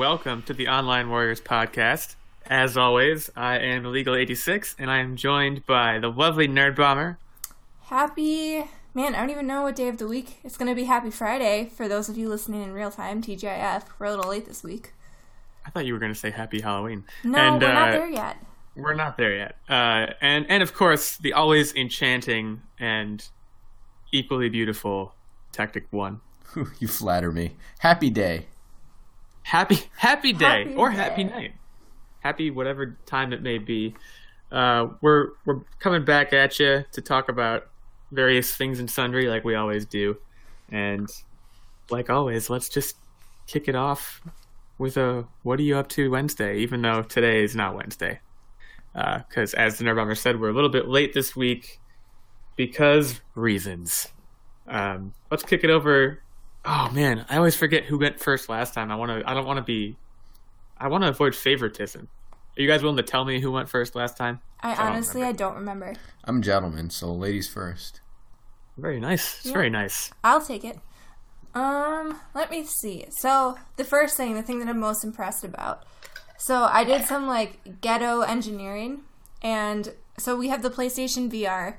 Good evening and welcome to the Online Warriors podcast. As always, I am Illegal86 and I am joined by the lovely Nerd Bomber. Happy, man, I don't even know what day of the week. It's going to be Happy Friday for those of you listening in real time, TGIF. We're a little late this week. I thought you were going to say Happy Halloween. No, and, we're uh, not there yet. We're not there yet. Uh, and, and of course, the always enchanting and equally beautiful Tactic 1. you flatter me. Happy day. Happy happy day Happy or day. happy night. Happy whatever time it may be. Uh, we're we're coming back at you to talk about various things and sundry like we always do, and like always, let's just kick it off with a "What are you up to Wednesday?" Even though today is not Wednesday, because as the Nerd Bomber said, we're a little bit late this week because reasons. Um, let's kick it over Oh man, I always forget who went first last time. I want to. I don't want to be. I want to avoid favoritism. Are you guys willing to tell me who went first last time? I don't honestly, I don't remember. I'm a gentleman, so ladies first. Very nice. It's Yeah. very nice. I'll take it. Um, let me see. So, the first thing, the thing that I'm most impressed about. So, I did some like ghetto engineering, and so we have the PlayStation VR,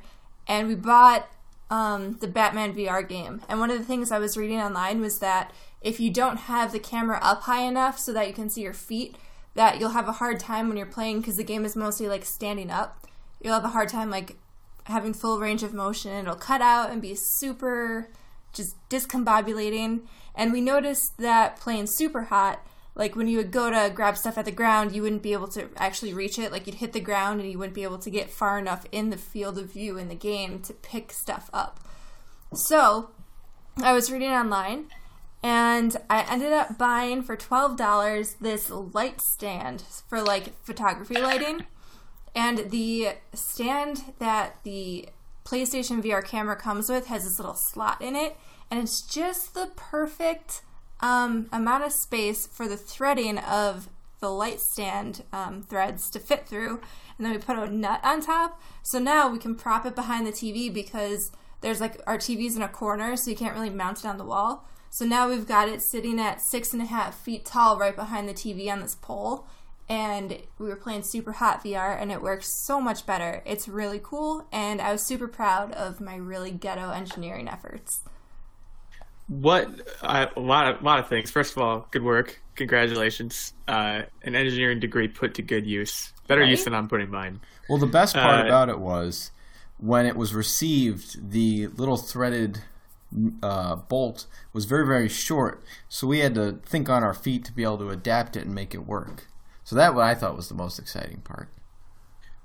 and we bought um, the Batman VR game. And one of the things I was reading online was that if you don't have the camera up high enough so that you can see your feet, that you'll have a hard time when you're playing because the game is mostly like standing up. You'll have a hard time like having full range of motion. It'll cut out and be super just discombobulating. And we noticed that playing super hot, like when you would go to grab stuff at the ground, you wouldn't be able to actually reach it. Like you'd hit the ground and you wouldn't be able to get far enough in the field of view in the game to pick stuff up. So I was reading online and I ended up buying for $12 this light stand for like photography lighting. And the stand that the PlayStation VR camera comes with has this little slot in it, and it's just the perfect um, amount of space for the threading of the light stand um, threads to fit through. And then we put a nut on top, so now we can prop it behind the TV because there's like our TV's in a corner, so you can't really mount it on the wall. So now we've got it sitting at six and a half feet tall right behind the TV on this pole and we were playing super hot VR and it works so much better. It's really cool and I was super proud of my really ghetto engineering efforts. What uh, a lot of lot of things. First of all, good work. Congratulations. Uh, an engineering degree put to good use. Better use than I'm putting mine. Well, the best part Uh, about it was when it was received, the little threaded uh, bolt was very, very short, so we had to think on our feet to be able to adapt it and make it work. So that what I thought was the most exciting part.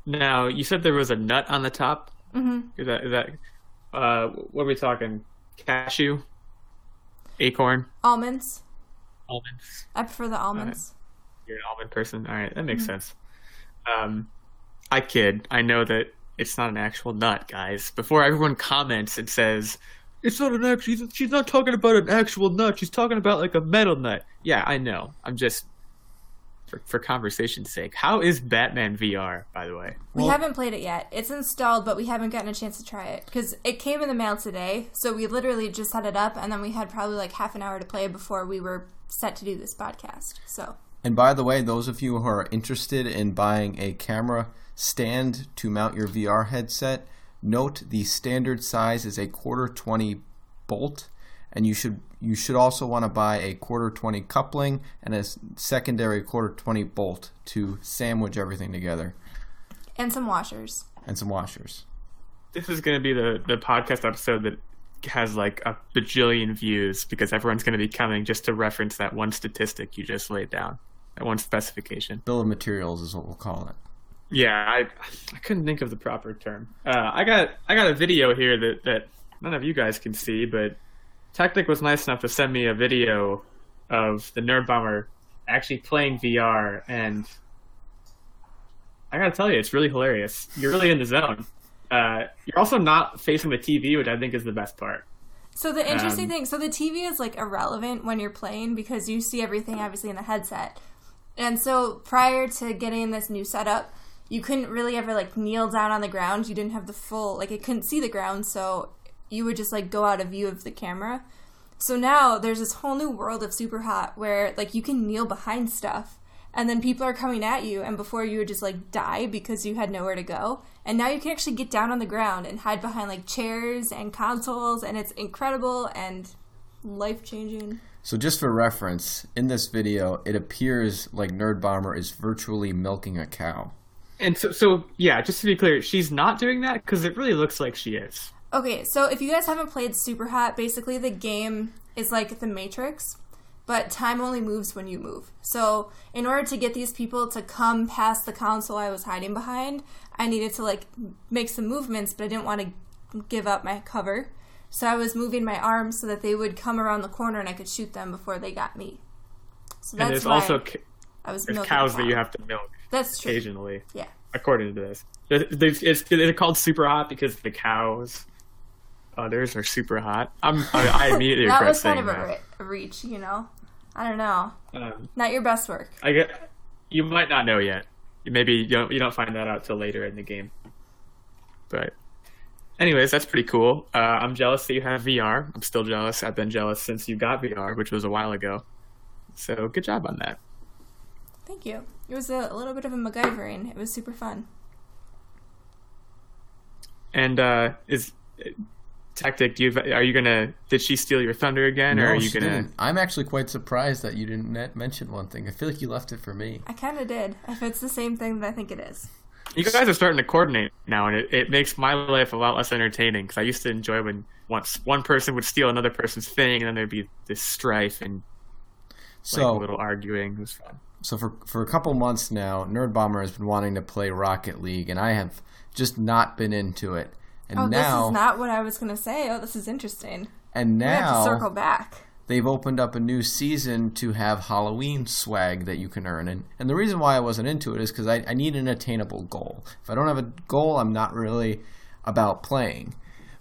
Now you said there was a nut on the top. Mm-hmm. Is that is that? Uh, what are we talking? Cashew, acorn, Almonds. almonds. I prefer the almonds. You're an almond person. All right, that makes sense. Um, I kid. I know that it's not an actual nut, guys. Before everyone comments and says it's not an actual, she's, she's not talking about an actual nut. She's talking about like a metal nut. Yeah, I know. I'm just for, for conversation's sake. How is Batman VR, by the way? We Well- haven't played it yet. It's installed, but we haven't gotten a chance to try it because it came in the mail today. So we literally just set it up, and then we had probably like half an hour to play before we were set to do this podcast. So And by the way, those of you who are interested in buying a camera stand to mount your VR headset, note the standard size is a quarter 20 bolt and you should you should also want to buy a quarter 20 coupling and a secondary quarter 20 bolt to sandwich everything together and some washers. and some washers. This is going to be the the podcast episode that has like a bajillion views because everyone's going to be coming just to reference that one statistic you just laid down, that one specification. Bill of materials is what we'll call it. Yeah, I I couldn't think of the proper term. Uh, I got I got a video here that that none of you guys can see, but Tactic was nice enough to send me a video of the Nerd Bomber actually playing VR, and I gotta tell you, it's really hilarious. You're really in the zone. Uh, you're also not facing the TV, which I think is the best part. So the interesting Um, thing, so the TV is like irrelevant when you're playing because you see everything obviously in the headset. And so prior to getting this new setup, you couldn't really ever like kneel down on the ground. You didn't have the full like it couldn't see the ground, so you would just like go out of view of the camera. So now there's this whole new world of super hot where like you can kneel behind stuff and then people are coming at you and before you would just like die because you had nowhere to go and now you can actually get down on the ground and hide behind like chairs and consoles and it's incredible and life changing So just for reference, in this video, it appears like Nerd Bomber is virtually milking a cow. And so, so yeah, just to be clear, she's not doing that because it really looks like she is. Okay, so if you guys haven't played Super Hot, basically the game is like the Matrix, but time only moves when you move. So in order to get these people to come past the console I was hiding behind, I needed to like make some movements, but I didn't want to give up my cover. So I was moving my arms so that they would come around the corner and I could shoot them before they got me. So And that's there's also ca- I was there's cows the that you have to milk That's true. occasionally, Yeah. according to this. There- there's- It's, they're called super hot because the cows. Others are super hot. I'm. I, I immediately that regret was kind of a, a reach, you know. I don't know. Um, Not your best work. I get. You might not know yet. Maybe you don't. You don't find that out till later in the game. But, anyways, that's pretty cool. Uh, I'm jealous that you have VR. I'm still jealous. I've been jealous since you got VR, which was a while ago. So good job on that. Thank you. It was a, a little bit of a MacGyvering. It was super fun. And uh, is tactic? Do you are you gonna? Did she steal your thunder again, or are you she gonna? didn't. I'm actually quite surprised that you didn't mention one thing. I feel like you left it for me. I kind of did. If it's the same thing that I think it is. You guys are starting to coordinate now, and it, it makes my life a lot less entertaining. Because I used to enjoy when once one person would steal another person's thing, and then there'd be this strife and like So, a little arguing. It was fun. so for for a couple months now, Nerd Bomber has been wanting to play Rocket League, and I have just not been into it. And Oh, now, this is not what I was going to say. Oh, this is interesting. and now We have to circle back. they've opened up a new season to have Halloween swag that you can earn. And, and the reason why I wasn't into it is because I, I need an attainable goal. If I don't have a goal, I'm not really about playing.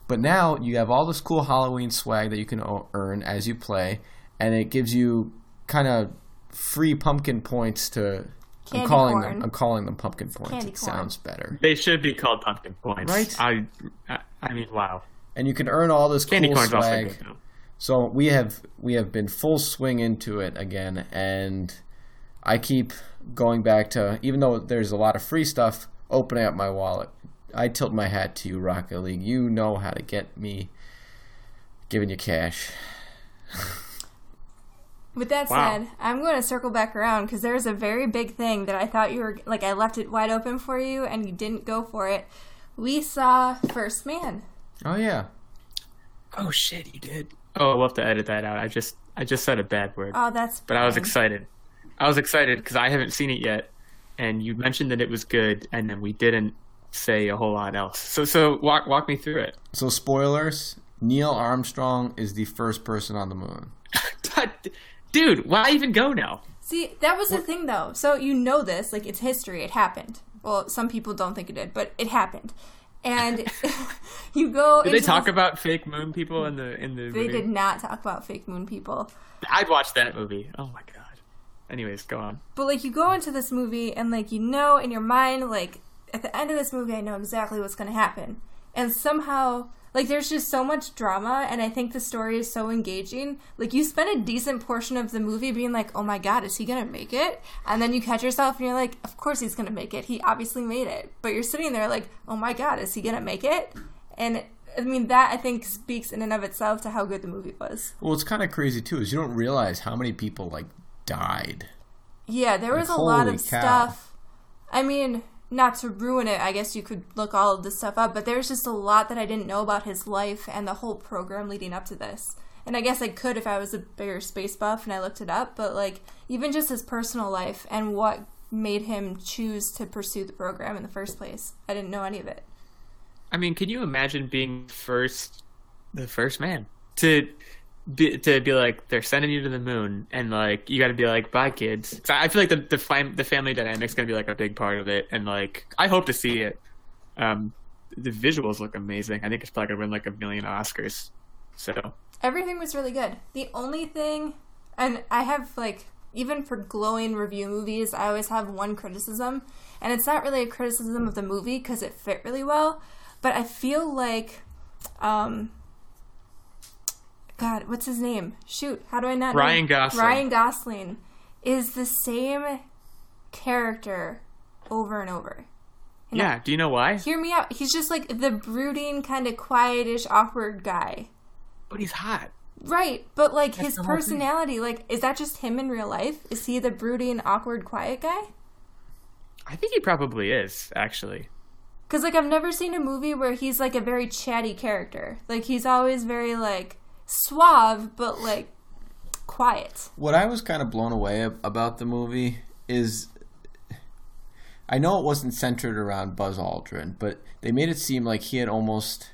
But now you have all this cool Halloween swag that you can o- earn as you play, and it gives you kind of free pumpkin points to. I'm calling corn. them. I'm calling them pumpkin points. candy It corn. sounds better. They should be called pumpkin points, Right? I, I, I mean, wow. And you can earn all this Candy cool corn's also good though. So we have we have been full swing into it again, and I keep going back to even though there's a lot of free stuff, opening up my wallet. I tilt my hat to you, Rocket League. You know how to get me giving you cash. With that Wow. said, I'm going to circle back around because there's a very big thing that I thought you were like I left it wide open for you and you didn't go for it. We saw First Man. Oh yeah, Oh shit, you did. Oh, I'll have to edit that out. I just, I just said a bad word, Oh, that's. but I was excited. I was excited because I haven't seen it yet, and you mentioned that it was good, and then we didn't say a whole lot else. So, so walk, walk me through it. so spoilers. Neil Armstrong is the first person on the moon. Dude, why even go now? See, that was the thing though. So you know this, like it's history. It happened. Well, some people don't think it did, but it happened. And you go. Did they talk this- about fake moon people in the in the They movie? did not talk about fake moon people. I'd watch that movie. Oh my god. Anyways, go on. But like you go into this movie and like you know in your mind like at the end of this movie I know exactly what's going to happen. And somehow like there's just so much drama and I think the story is so engaging. Like you spend a decent portion of the movie being like, "Oh my god, is he going to make it?" And then you catch yourself and you're like, "Of course he's going to make it. He obviously made it." But you're sitting there like, "Oh my god, is he going to make it?" And I mean that I think speaks in and of itself to how good the movie was. Well, it's kind of crazy too, is you don't realize how many people like died. Yeah, there was Like, a lot of cow. stuff. I mean, not to ruin it, I guess you could look all of this stuff up, but there's just a lot that I didn't know about his life and the whole program leading up to this. And I guess I could if I was a bigger space buff and I looked it up, but like even just his personal life and what made him choose to pursue the program in the first place. I didn't know any of it. I mean, can you imagine being first, the first man to be to be like they're sending you to the moon, and like you got to be like, bye, kids. I feel like the the, fam- the family dynamic's gonna be like a big part of it, and like I hope to see it. Um, the visuals look amazing. I think it's probably gonna win like a million Oscars. So Everything was really good. The only thing, and I have like, even for glowing review movies, I always have one criticism, and it's not really a criticism of the movie because it fit really well, but I feel like, um, God, what's his name? Shoot, how do I not know? Ryan Gosling. Ryan Gosling is the same character over and over. And Yeah. Do you know why? Hear me out. He's just like the brooding, kind of quietish, awkward guy. But he's hot. Right, but like his the whole thing. personality, like, is that just him in real life? Is he the brooding, awkward, quiet guy? I think he probably is actually. Because like I've never seen a movie where he's like a very chatty character. Like he's always very like suave, but like quiet. What I was kind of blown away about the movie is I know it wasn't centered around Buzz Aldrin, but they made it seem like he had almost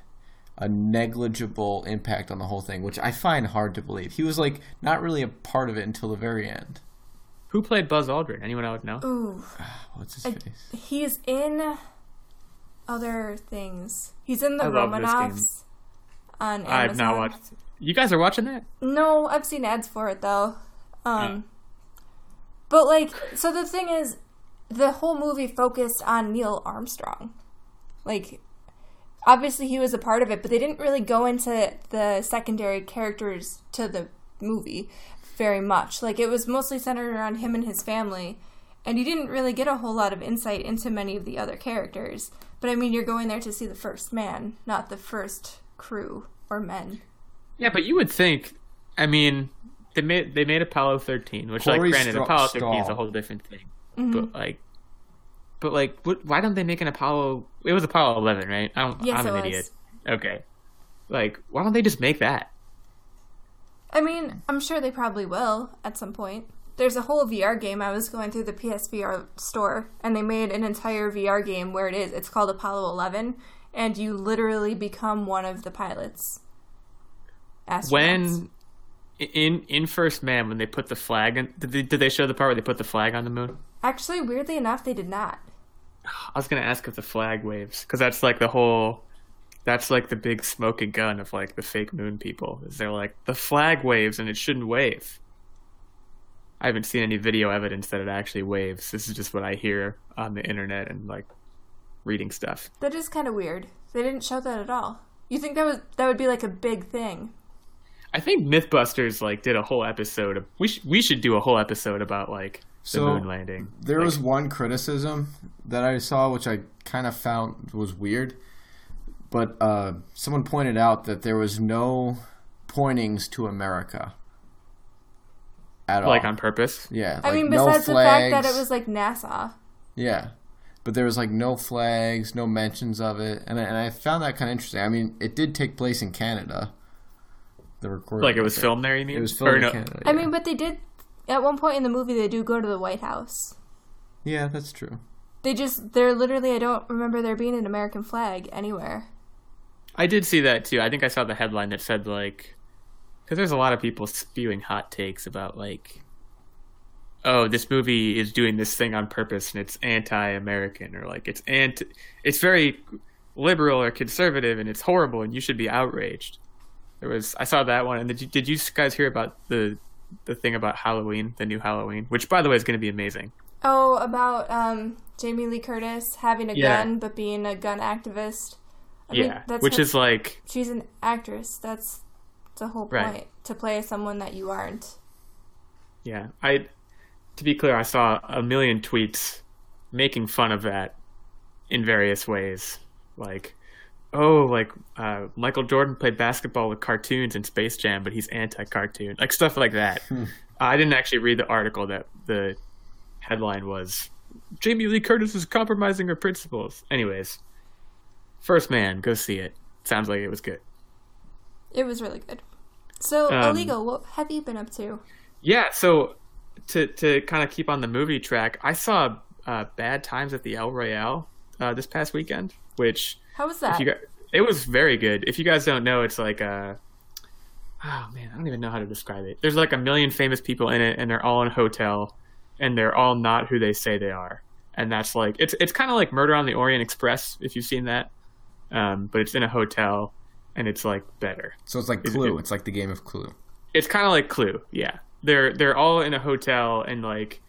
a negligible impact on the whole thing, which I find hard to believe. He was like not really a part of it until the very end. Who played Buzz Aldrin? Anyone I would know? Ooh, What's his I- face? he's in other things. He's in the I Romanoffs on Amazon. I've not watched. You guys are watching that? No, I've seen ads for it though. Um, but like, so the thing is, the whole movie focused on Neil Armstrong. Like, obviously he was a part of it, but they didn't really go into the secondary characters to the movie very much. Like, it was mostly centered around him and his family, and you didn't really get a whole lot of insight into many of the other characters. But I mean, you're going there to see the first man, not the first crew or men. Yeah, but you would think. I mean, they made they made Apollo 13, which Corey like granted Stra- Apollo 13 is a whole different thing. Mm-hmm. But like, but like, what, why don't they make an Apollo? It was Apollo 11, right? I don't, Yes, I'm it an was. idiot. Okay, like, why don't they just make that? I mean, I'm sure they probably will at some point. There's a whole VR game. I was going through the PSVR store, and they made an entire VR game where it is. It's called Apollo 11, and you literally become one of the pilots. Astronauts. When in in First Man, when they put the flag, in, did they, did they show the part where they put the flag on the moon? Actually, weirdly enough, they did not. I was gonna ask if the flag waves because that's like the whole. That's like the big smoking gun of like the fake moon people. Is they're like the flag waves and it shouldn't wave. I haven't seen any video evidence that it actually waves. This is just what I hear on the internet and like reading stuff. That is kind of weird. They didn't show that at all. You think that was that would be like a big thing? I think MythBusters like did a whole episode. Of, we sh- we should do a whole episode about like the So, moon landing. There Like, was one criticism that I saw, which I kind of found was weird. But uh, someone pointed out that there was no pointings to America at like all. on purpose. yeah, I like mean, no besides the fact that it was like NASA. Yeah, but there was like no flags, no mentions of it, and I, and I found that kind of interesting. I mean, it did take place in Canada. The recording, Like it was filmed there. You mean? It was Or filmed no- in Canada. I mean, but they did at one point in the movie they do go to the White House. yeah, that's true. They just they're literally I don't remember there being an American flag anywhere. I did see that too. I think I saw the headline that said like, because there's a lot of people spewing hot takes about like, oh, this movie is doing this thing on purpose and it's anti-American or like it's anti, it's very liberal or conservative and it's horrible and you should be outraged. There was I saw that one and did you did you guys hear about the the thing about Halloween, the new Halloween, which by the way is going to be amazing. Oh, about um, Jamie Lee Curtis having a Yeah. gun but being a gun activist. I yeah, mean, that's which her- is like she's an actress. That's the whole point Right. to play someone that you aren't. Yeah, I. To be clear, I saw a million tweets making fun of that in various ways, like, oh, like uh, Michael Jordan played basketball with cartoons in Space Jam, but he's anti-cartoon, like stuff like that. I didn't actually read the article that the headline was Jamie Lee Curtis is compromising her principles. Anyways, First Man, go see it. Sounds like it was good. It was really good. So, Um, illegal. What have you been up to? Yeah, so to to kind of keep on the movie track, I saw uh, Bad Times at the El Royale uh, this past weekend, which How was if that? you got, it was very good. If you guys don't know, it's like a oh man, I don't even know how to describe it. There's like a million famous people in it, and they're all in a hotel, and they're all not who they say they are, and that's like it's it's kind of like Murder on the Orient Express if you've seen that, um, but it's in a hotel, and it's like better So it's like Is Clue. it- It's like the game of Clue. it's kind of like Clue. Yeah, they're they're all in a hotel and like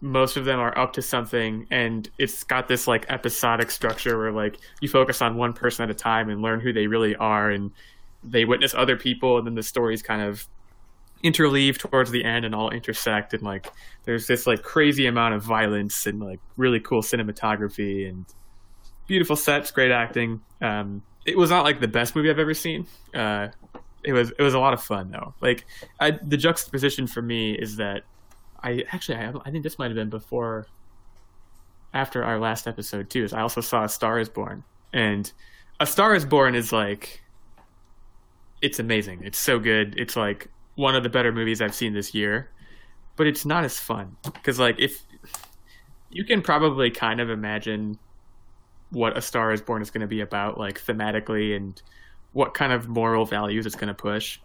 most of them are up to something, and it's got this like episodic structure where like you focus on one person at a time and learn who they really are and they witness other people, and then the stories kind of interleave towards the end and all intersect, and like there's this like crazy amount of violence and like really cool cinematography and beautiful sets, great acting. Um, it was not like the best movie I've ever seen. Uh, it was it was a lot of fun though. Like I, the juxtaposition for me is that I actually I, I think this might have been before after our last episode too. Is I also saw A Star Is Born, and A Star Is Born is like it's amazing. It's so good. It's like one of the better movies I've seen this year, but it's not as fun because like if you can probably kind of imagine what A Star Is Born is going to be about, like thematically and what kind of moral values it's going to push,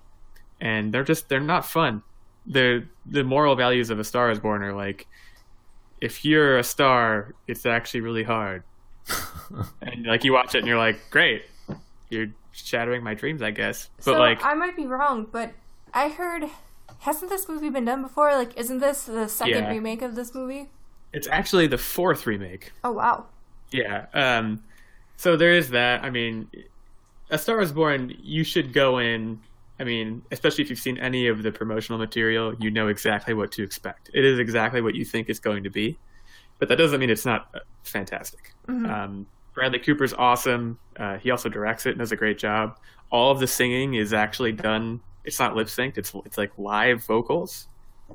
and they're just they're not fun. The the moral values of A Star Is Born are like if you're a star, it's actually really hard. and like you watch it and you're like, great, you're shattering my dreams, I guess. But so like, I might be wrong, but I heard hasn't this movie been done before? Like, isn't this the second Yeah. remake of this movie? it's actually the fourth remake. Oh wow. Yeah. Um, so there is that. I mean, A Star is Born, you should go in. I mean, especially if you've seen any of the promotional material, you know exactly what to expect. It is exactly what you think it's going to be, but that doesn't mean it's not uh, fantastic. Um, Bradley Cooper's awesome. Uh, he also directs it and does a great job. All of the singing is actually done. It's not lip synced. It's it's like live vocals,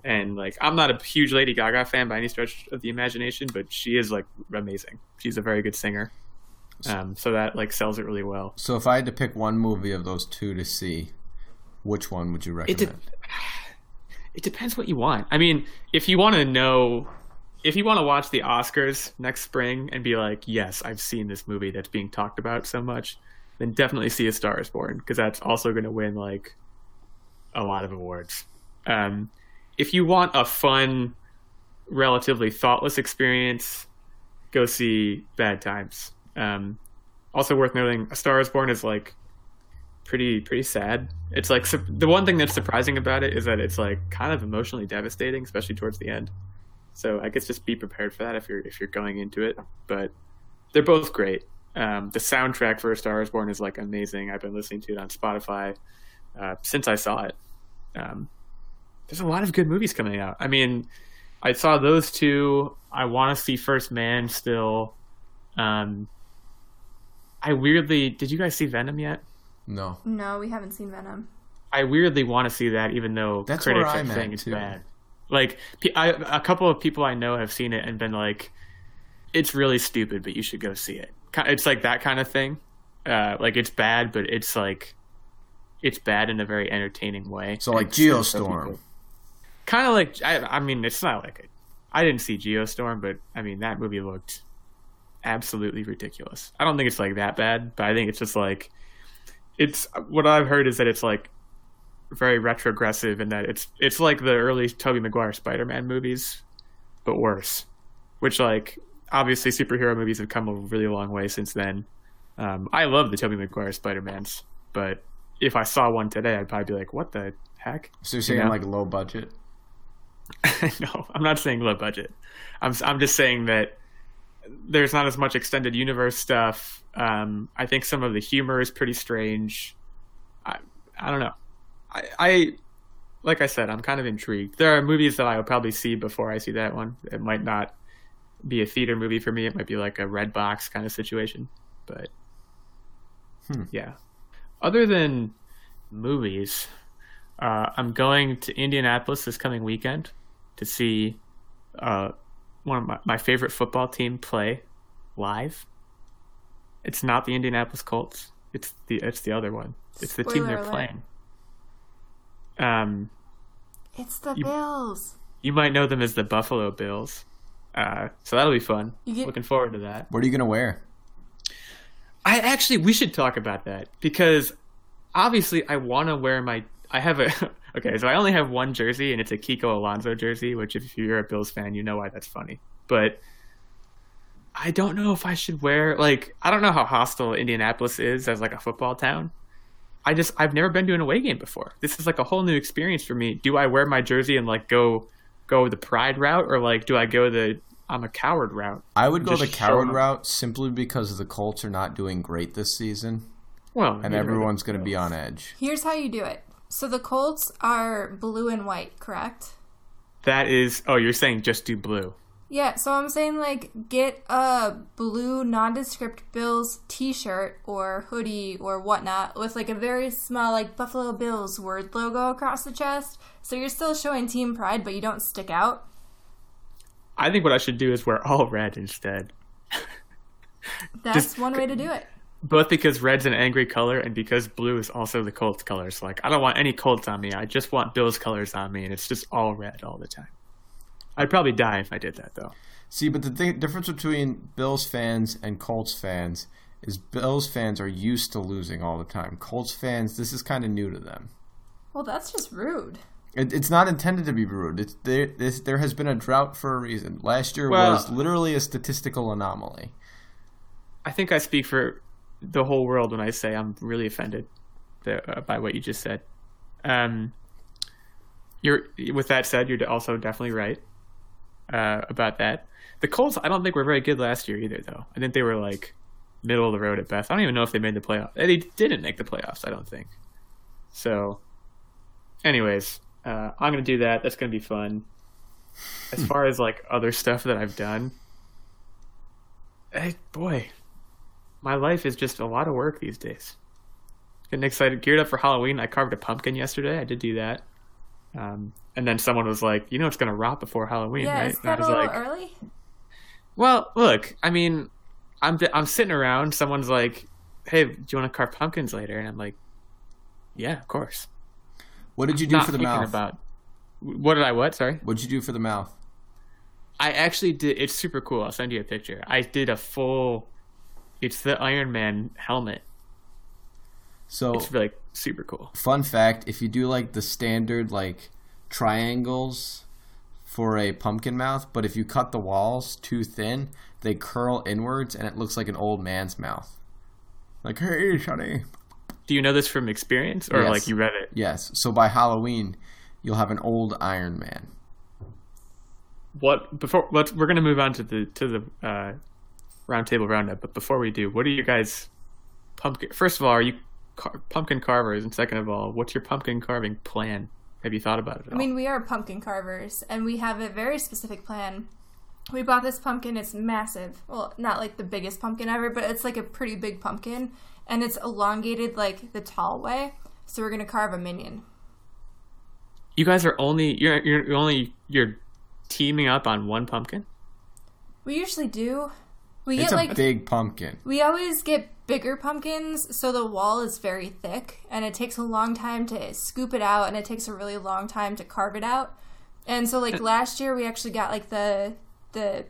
and like I'm not a huge Lady Gaga fan by any stretch of the imagination, but she is like amazing. She's a very good singer. Um, so that like sells it really well. So if I had to pick one movie of those two to see, which one would you It recommend? de- it depends what you want. I mean, if you want to know, if you want to watch the Oscars next spring and be like, yes, I've seen this movie that's being talked about so much, then definitely see A Star Is Born because that's also going to win like a lot of awards. Um, if you want a fun, relatively thoughtless experience, go see Bad Times. Um, also worth noting, A Star Is Born is like pretty pretty sad. It's like su- the one thing that's surprising about it is that it's like kind of emotionally devastating, especially towards the end. So I guess just be prepared for that if you're if you're going into it. But they're both great. Um, the soundtrack for A Star Is Born is like amazing. I've been listening to it on Spotify uh, since I saw it. Um, there's a lot of good movies coming out. I mean, I saw those two. I want to see First Man still. Um, I weirdly did you guys see Venom yet? No. No, we haven't seen Venom. I weirdly want to see that, even though That's critics where are I'm saying it's too. bad. Like, pe- I, a couple of people I know have seen it and been like, "It's really stupid, but you should go see it." It's like that kind of thing. Uh, like it's bad, but it's like it's bad in a very entertaining way. So like And so- so Geostorm. Kind of like I, I mean, it's not like it. I didn't see Geostorm, but I mean that movie looked absolutely ridiculous. I don't think it's like that bad, but I think it's just like it's what I've heard is that it's like very retrogressive in that it's it's like the early Tobey Maguire Spider-Man movies, but worse. Which like obviously superhero movies have come a really long way since then. Um, I love the Tobey Maguire Spider-Mans, but if I saw one today, I'd probably be like, "What the heck?" So you're saying Yeah. like low budget? no, I'm not saying low budget. I'm I'm just saying that there's not as much extended universe stuff. Um, I think some of the humor is pretty strange. I I don't know. I, I like I said, I'm kind of intrigued. There are movies that I will probably see before I see that one. It might not be a theater movie for me. It might be like a Redbox kind of situation. But Hmm. yeah. Other than movies, uh, I'm going to Indianapolis this coming weekend to see uh, one of my, my favorite football team play live. It's not the Indianapolis Colts. It's the it's the other one. It's the team they're alert. playing. Um, It's the You- Bills. you might know them as the Buffalo Bills. Uh, so that'll be fun. Get- Looking forward to that. What are you gonna wear? I actually we should talk about that because obviously I want to wear my I have a okay so I only have one jersey and it's a Kiko Alonso jersey which if you're a Bills fan you know why that's funny but I don't know if I should wear like I don't know how hostile Indianapolis is as like a football town I just I've never been to an away game before this is like a whole new experience for me do I wear my jersey and like go go the pride route or like do I go the I'm a coward route I would go the coward route simply because the Colts are not doing great this season. Well, and everyone's going to be on edge. Here's how you do it. So the Colts are blue and white, correct? That is. Oh, you're saying just do blue. Yeah, so I'm saying like get a blue nondescript Bills t-shirt or hoodie or whatnot with like a very small like Buffalo Bills word logo across the chest. So you're still showing team pride, but you don't stick out. I think what I should do is wear all red instead. That's Just- one way to do it. Both because red's an angry color and because blue is also the Colts colors. Like I don't want any Colts on me. I just want Bills colors on me, and it's just all red all the time. I'd probably die if I did that though. See, but the thing, difference between Bills fans and Colts fans is Bills fans are used to losing all the time. Colts fans, this is kind of new to them. Well, that's just rude. It, it's not intended to be rude. It's there. This, there has been a drought for a reason. Last year Well- was literally a statistical anomaly. I think I speak for the whole world when I say I'm really offended uh, by what you just said. Um, you're with that said, you're also definitely right uh, about that. The Colts, I don't think were very good last year either, though. I think they were like middle of the road at best. I don't even know if they made the playoffs. They didn't make the playoffs, I don't think. So, anyways, uh, I'm gonna do that. That's gonna be fun. As far as like other stuff that I've done, hey, boy, my life is just a lot of work these days. Getting excited, geared up for Halloween. I carved a pumpkin yesterday. I did do that. Um, and then someone was like, "You know, it's gonna rot before Halloween, Yeah, right?" is And I that a little like, early? "Well, look, I mean, I'm I'm sitting around. Someone's like, "Hey, do you want to carve pumpkins later?" And I'm like, "Yeah, of course." What did you do Not for the mouth? about what did I what? Sorry. What did you do for the mouth? I actually did. It's super cool. I'll send you a picture. I did a full. It's the Iron Man helmet. So, It's like super cool. fun fact: if you do like the standard like triangles for a pumpkin mouth, but if you cut the walls too thin, they curl inwards and it looks like an old man's mouth. Like, hey, Sonny. Do you know this from experience or Yes. like you read it? Yes. So by Halloween, you'll have an old Iron Man. What before? Let's we're gonna move on to the to the uh, roundtable roundup. But before we do, what are you guys pumpkin? First of all, are you car- pumpkin carvers? And second of all, what's your pumpkin carving plan? Have you thought about it? At I mean, we are pumpkin carvers, and we have a very specific plan. We bought this pumpkin. It's massive. Well, not like the biggest pumpkin ever, but it's like a pretty big pumpkin, and it's elongated like the tall way. So we're gonna carve a minion. you guys are only you're you're only you're teaming up on one pumpkin. We usually do. We It's get a like big pumpkin. we always get bigger pumpkins, so the wall is very thick, and it takes a long time to scoop it out, and it takes a really long time to carve it out. And so, like last year, we actually got like the the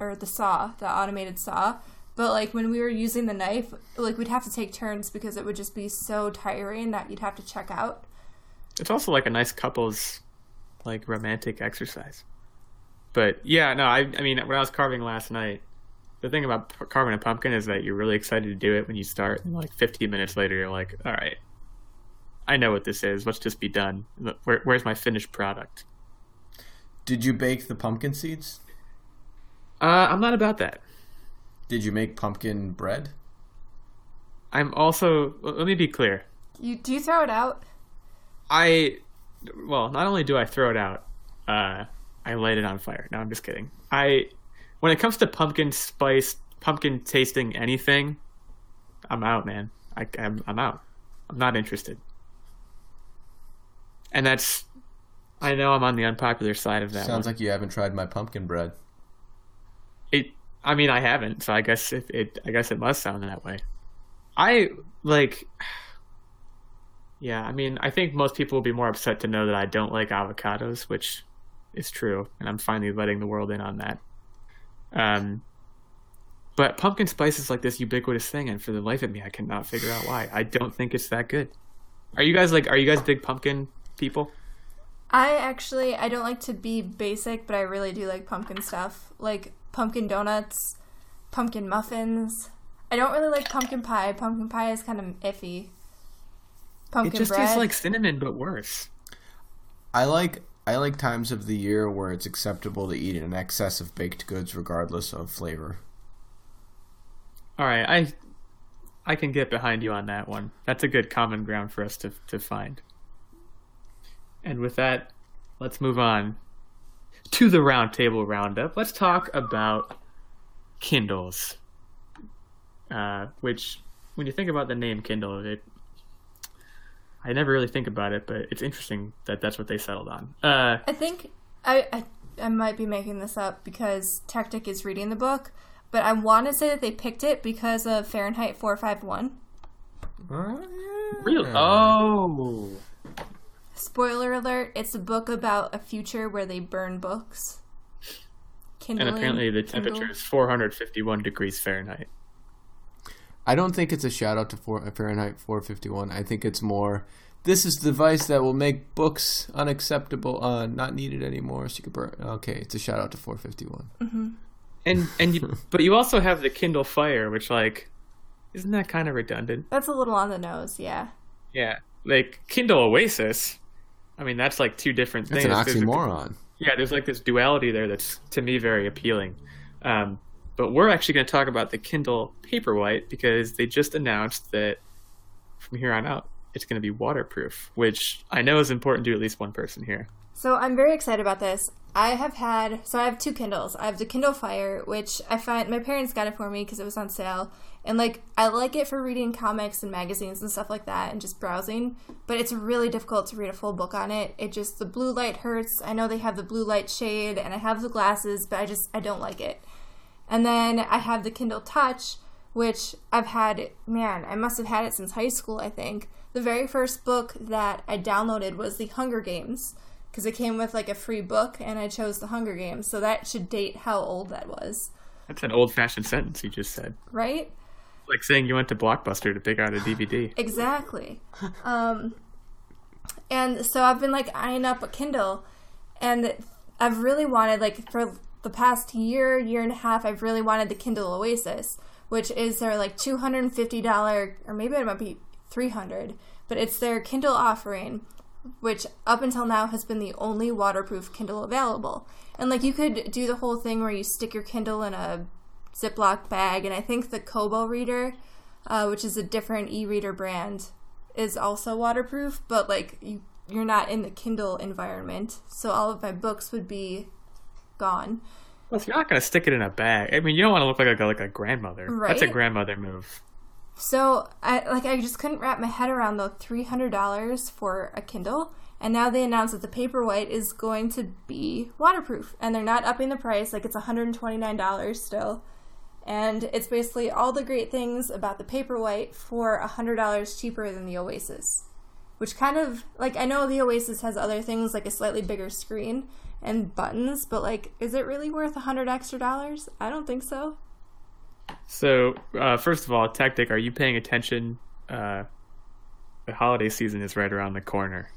or the saw, the automated saw. But like when we were using the knife, like we'd have to take turns because it would just be so tiring that you'd have to check out. It's also like a nice couples like romantic exercise. But yeah, no, I I mean when I was carving last night, the thing about carving a pumpkin is that you're really excited to do it when you start, and like 15 minutes later, you're like, all right, I know what this is. Let's just be done. Where, where's my finished product? Did you bake the pumpkin seeds? Uh, I'm not about that. Did you make pumpkin bread? I'm also. Let me be clear. You do you throw it out? I, well, not only do I throw it out, uh, I light it on fire. No, I'm just kidding. I, when it comes to pumpkin spice, pumpkin tasting anything, I'm out, man. I, I'm, I'm out. I'm not interested. And that's, I know I'm on the unpopular side of that. Sounds one. like you haven't tried my pumpkin bread. it. I mean, I haven't, so I guess it, it. I guess it must sound that way. I like. Yeah, I mean, I think most people will be more upset to know that I don't like avocados, which is true, and I'm finally letting the world in on that. Um, but pumpkin spice is like this ubiquitous thing, and for the life of me, I cannot figure out why. I don't think it's that good. Are you guys like? Are you guys big pumpkin people? I actually I don't like to be basic, but I really do like pumpkin stuff. Like pumpkin donuts, pumpkin muffins. I don't really like pumpkin pie. Pumpkin pie is kind of iffy. It just bread. tastes like cinnamon, but worse. I like I like times of the year where it's acceptable to eat in excess of baked goods regardless of flavor. All right, I I can get behind you on that one. That's a good common ground for us to to find. And with that, let's move on to the roundtable roundup. Let's talk about Kindles. Uh, which, when you think about the name Kindle, it I never really think about it, but it's interesting that that's what they settled on. Uh, I think I, I I might be making this up because Tactic is reading the book, but I want to say that they picked it because of Fahrenheit 451. really? Oh. Spoiler alert, it's a book about a future where they burn books. And apparently the Kindle. temperature is 451 degrees Fahrenheit. I don't think it's a shout out to four, Fahrenheit 451. I think it's more. This is the device that will make books unacceptable, uh, not needed anymore. So you could burn. Okay, it's a shout out to 451. And and you, but you also have the Kindle Fire, which like isn't that kind of redundant? That's a little on the nose, yeah. Yeah, like Kindle Oasis. I mean, that's like two different That's things. an There's a- oxymoron. yeah, there's like this duality there that's to me very appealing. Um, but we're actually going to talk about the Kindle Paperwhite because they just announced that from here on out it's going to be waterproof, which I know is important to at least one person here. So I'm very excited about this. I have had so I have two Kindles. I have the Kindle Fire, which I find my parents got it for me because it was on sale, and like I like it for reading comics and magazines and stuff like that, and just browsing. But it's really difficult to read a full book on it. It just the blue light hurts. I know they have the blue light shade, and I have the glasses, but I just I don't like it. And then I have the Kindle Touch, which I've had, man, I must have had it since high school, I think. The very first book that I downloaded was The Hunger Games, because it came with like a free book, and I chose The Hunger Games, so that should date how old that was, That's an old-fashioned sentence you just said. right? Like saying you went to Blockbuster to pick out a DVD. Exactly. um, and so I've been like eyeing up a Kindle, and I've really wanted like for the past year, year and a half, I've really wanted the Kindle Oasis, which is their like two hundred and fifty dollar, or maybe it might be three hundred, but it's their Kindle offering, which up until now has been the only waterproof Kindle available. And like you could do the whole thing where you stick your Kindle in a Ziploc bag, and I think the Kobo reader, uh, which is a different e-reader brand, is also waterproof. But like you, you're not in the Kindle environment, so all of my books would be gone. Well, if you're not going to stick it in a bag, I mean, you don't want to look like a like a grandmother. That's a grandmother move. So I like I just couldn't wrap my head around the three hundred dollars for a Kindle. And now they announced that the Paperwhite is going to be waterproof, and they're not upping the price. Like it's one hundred and twenty nine dollars still, and it's basically all the great things about the Paperwhite for hundred dollars cheaper than the Oasis. Which kind of like I know the Oasis has other things like a slightly bigger screen and buttons, but like, is it really worth a hundred extra dollars? I don't think so. So, uh, first of all, tactic, are you paying attention? Uh, the holiday season is right around the corner.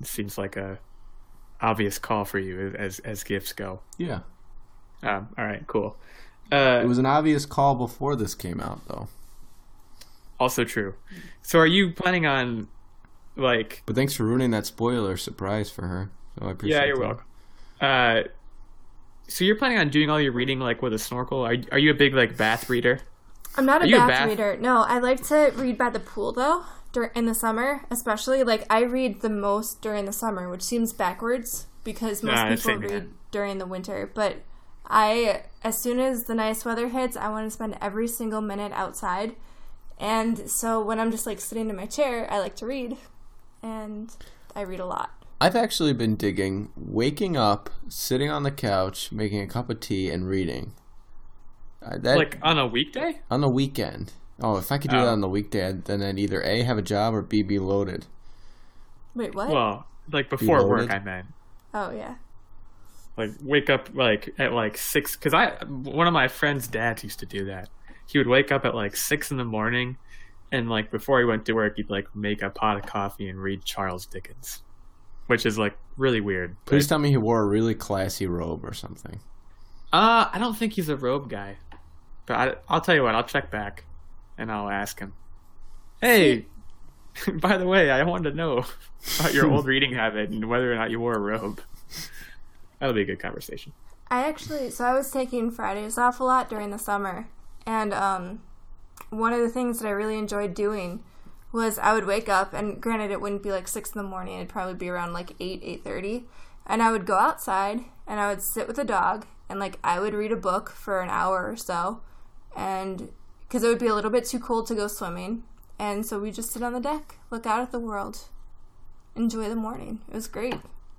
It seems like a obvious call for you as as gifts go. Yeah. Um, all right, cool. Uh, It was an obvious call before this came out, though. also true. So, are you planning on like? But thanks for ruining that spoiler surprise for her. So I appreciate Yeah, you're that. welcome. Uh, so you're planning on doing all your reading like with a snorkel? Are are you a big like bath reader? I'm not a you a bath, bath- reader. No, I like to read by the pool though. Dur- in the summer, especially like I read the most during the summer, which seems backwards because most Nah, people read here. during the winter. But I, as soon as the nice weather hits, I want to spend every single minute outside. And so when I'm just like sitting in my chair, I like to read, and I read a lot. I've actually been digging waking up, sitting on the couch, making a cup of tea, and reading. Uh, that, Like on a weekday? on the weekend. Oh, if I could do Oh. that on the weekday, then I'd either A, have a job, or B, be loaded. Wait, what? Well, like before work. I meant. oh yeah. like wake up like at like six because i one of my friend's dads used to do that he would wake up at like six in the morning and like before he went to work he'd like make a pot of coffee and read charles dickens which is like really weird but- Please tell me he wore a really classy robe or something. uh i don't think he's a robe guy but I, i'll tell you what i'll check back and i'll ask him. Hey by the way i wanted to know about your old reading habit and whether or not you wore a robe. That'll be a good conversation. I actually, so I was taking Fridays off a lot during the summer, and um, one of the things that I really enjoyed doing was I would wake up, and granted, it wouldn't be like six in the morning; it'd probably be around like eight, eight thirty, and I would go outside and I would sit with a dog, and like I would read a book for an hour or so, and because it would be a little bit too cold to go swimming, and so we just sit on the deck, look out at the world, enjoy the morning. It was great.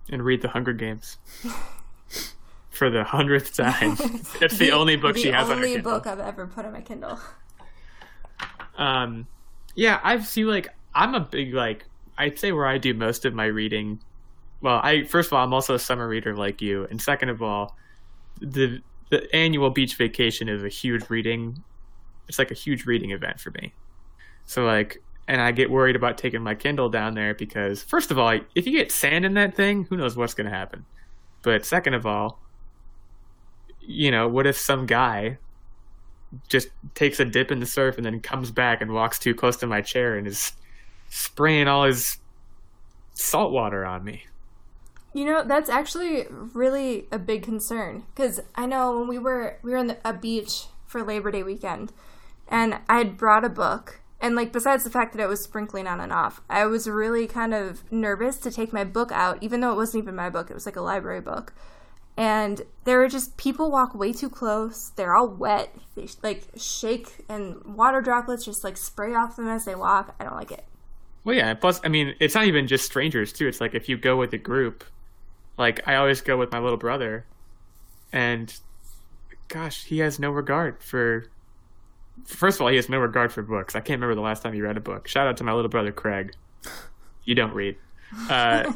And read the Hunger Games. For the hundredth time. It's the, only book the she has on her only book I've ever put on my Kindle. Um, yeah, I've seen like I'm a big like I'd say where I do most of my reading. Well, I first of all I'm also a summer reader like you, and second of all, the the annual beach vacation is a huge reading. It's like a huge reading event for me. So like, and I get worried about taking my Kindle down there because first of all, if you get sand in that thing, who knows what's going to happen. But second of all, you know, what if some guy just takes a dip in the surf and then comes back and walks too close to my chair and is spraying all his salt water on me. You know, that's actually really a big concern because I know when we were we were on a beach for Labor Day weekend, and I had brought a book, and like besides the fact that it was sprinkling on and off, I was really kind of nervous to take my book out, even though it wasn't even my book; it was like a library book. And there are just people walk way too close. They're all wet. They like shake, and water droplets just like spray off them as they walk. I don't like it. Well, yeah. Plus, I mean, it's not even just strangers too. It's like if you go with a group, like I always go with my little brother, and gosh, he has no regard for. First of all, he has no regard for books. I can't remember the last time he read a book. Shout out to my little brother Craig. You don't read. Uh,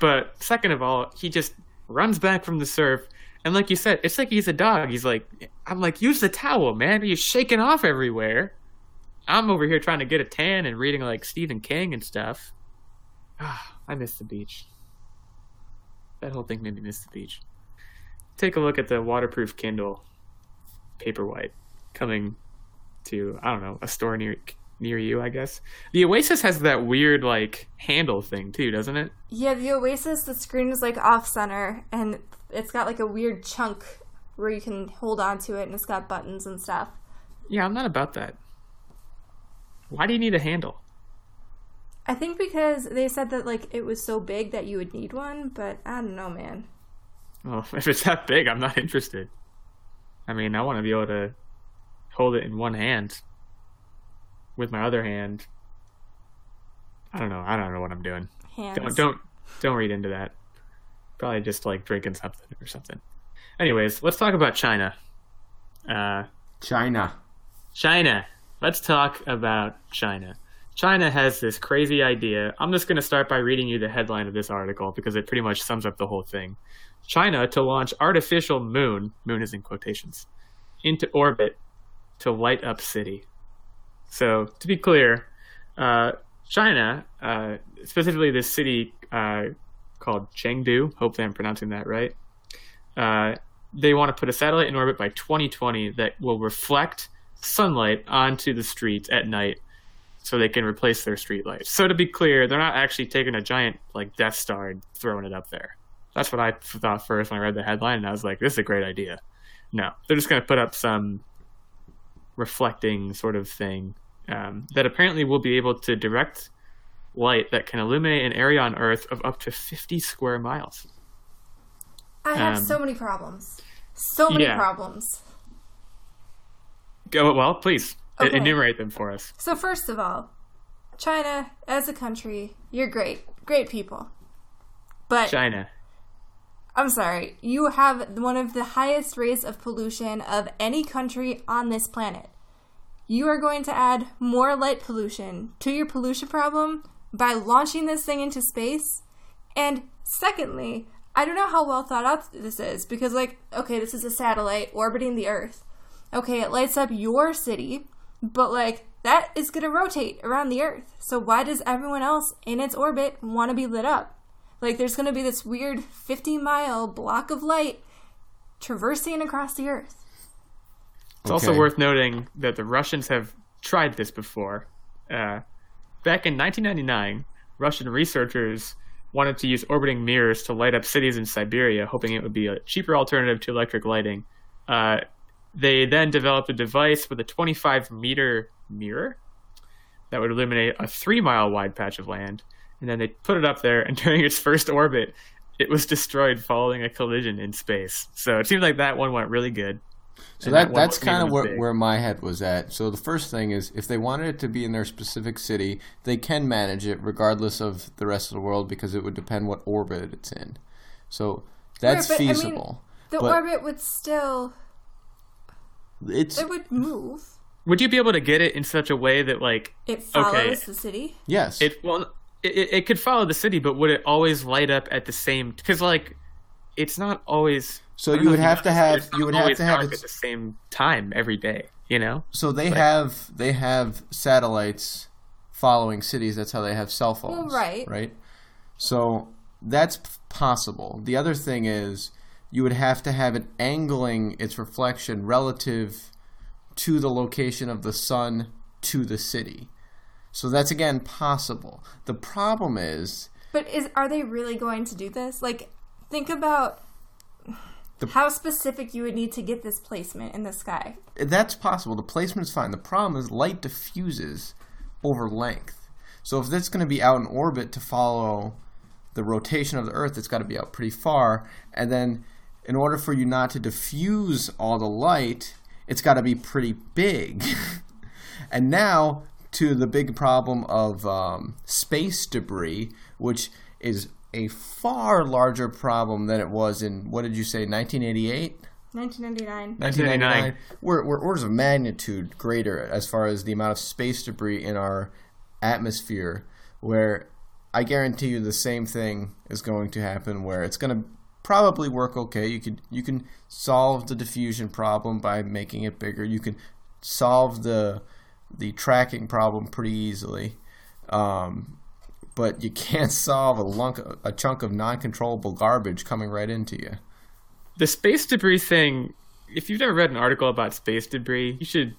but second of all, he just runs back from the surf, and like you said, it's like he's a dog. He's like, I'm like, use the towel, man. You're shaking off everywhere. I'm over here trying to get a tan and reading like Stephen King and stuff. Ah, I miss the beach. That whole thing made me miss the beach. Take a look at the waterproof Kindle Paperwhite coming to I don't know a store near near you. I guess the Oasis has that weird like handle thing too, doesn't it? Yeah, the Oasis, the screen is like off center and it's got like a weird chunk where you can hold on to it and it's got buttons and stuff. Yeah, I'm not about that. Why do you need a handle? I think because they said that like it was so big that you would need one, but I don't know, man. Well, if it's that big, I'm not interested. I mean, I want to be able to hold it in one hand. With my other hand, I don't know. I don't know what I'm doing. Hands. Don't don't don't read into that. Probably just like drinking something or something. Anyways, let's talk about China. Uh, China. China. Let's talk about China. China has this crazy idea. I'm just going to start by reading you the headline of this article because it pretty much sums up the whole thing. China to launch artificial moon, moon is in quotations, into orbit to light up city. So, to be clear, uh, China, uh, specifically this city uh, called Chengdu, hopefully I'm pronouncing that right, uh, they want to put a satellite in orbit by 2020 that will reflect sunlight onto the streets at night so they can replace their street lights. So to be clear, they're not actually taking a giant like Death Star and throwing it up there. That's what I thought first when I read the headline, and I was like, "This is a great idea." No, they're just going to put up some reflecting sort of thing um, that apparently will be able to direct light that can illuminate an area on Earth of up to 50 square miles. I have Um, so many problems. So many yeah. problems. Go well, please Okay. enumerate them for us. So first of all, China as a country, you're great. Great people. But China. I'm sorry, you have one of the highest rates of pollution of any country on this planet. You are going to add more light pollution to your pollution problem by launching this thing into space. And secondly, I don't know how well thought out this is because, like, okay, this is a satellite orbiting the Earth. Okay, it lights up your city, but, like, that is going to rotate around the Earth. So, why does everyone else in its orbit want to be lit up? Like, there's going to be this weird 50 mile block of light traversing across the Earth. It's also worth noting that the Russians have tried this before. Uh, back in 1999, Russian researchers wanted to use orbiting mirrors to light up cities in Siberia, hoping it would be a cheaper alternative to electric lighting. Uh, they then developed a device with a 25 meter mirror that would illuminate a three mile wide patch of land. And then they put it up there, and during its first orbit, it was destroyed following a collision in space. So it seems like that one went really good. So And that, one that's kind of where, big. where my head was at. So the first thing is if they wanted it to be in their specific city, they can manage it regardless of the rest of the world because it would depend what orbit it's in. So that's Right, but, I mean, feasible. The But- orbit would still it's it would move. Would you be able to get it in such a way that like It follows Okay. the city. yes. it well it, it- it could follow the city, but would it always light up at the same? Because like it's not always. So you would have know to have- you would have to have it- at the same time every day. You know. so they have they have satellites following cities. That's how they have cell phones. right. Right. So that's possible. The other thing is you would have to have it angling its reflection relative to the location of the sun to the city. So that's again possible. The problem is But is are they really going to do this? Like, think about The- how specific you would need to get this placement in the sky. that's possible. The placement is fine. The problem is light diffuses over length. So if that's going to be out in orbit to follow the rotation of the Earth, it's got to be out pretty far. And then, in order for you not to diffuse all the light, it's got to be pretty big. and now to the big problem of um, space debris, which is a far larger problem than it was in what did you say, 1988? 1999. 1999. We're, we're orders of magnitude greater as far as the amount of space debris in our atmosphere, where I guarantee you the same thing is going to happen where it's going to probably work okay. You could you can solve the diffusion problem by making it bigger. You can solve the the tracking problem pretty easily. Um, but you can't solve a lunk a chunk of non-controllable garbage coming right into you. The space debris thing. If you've never read an article about space debris, you should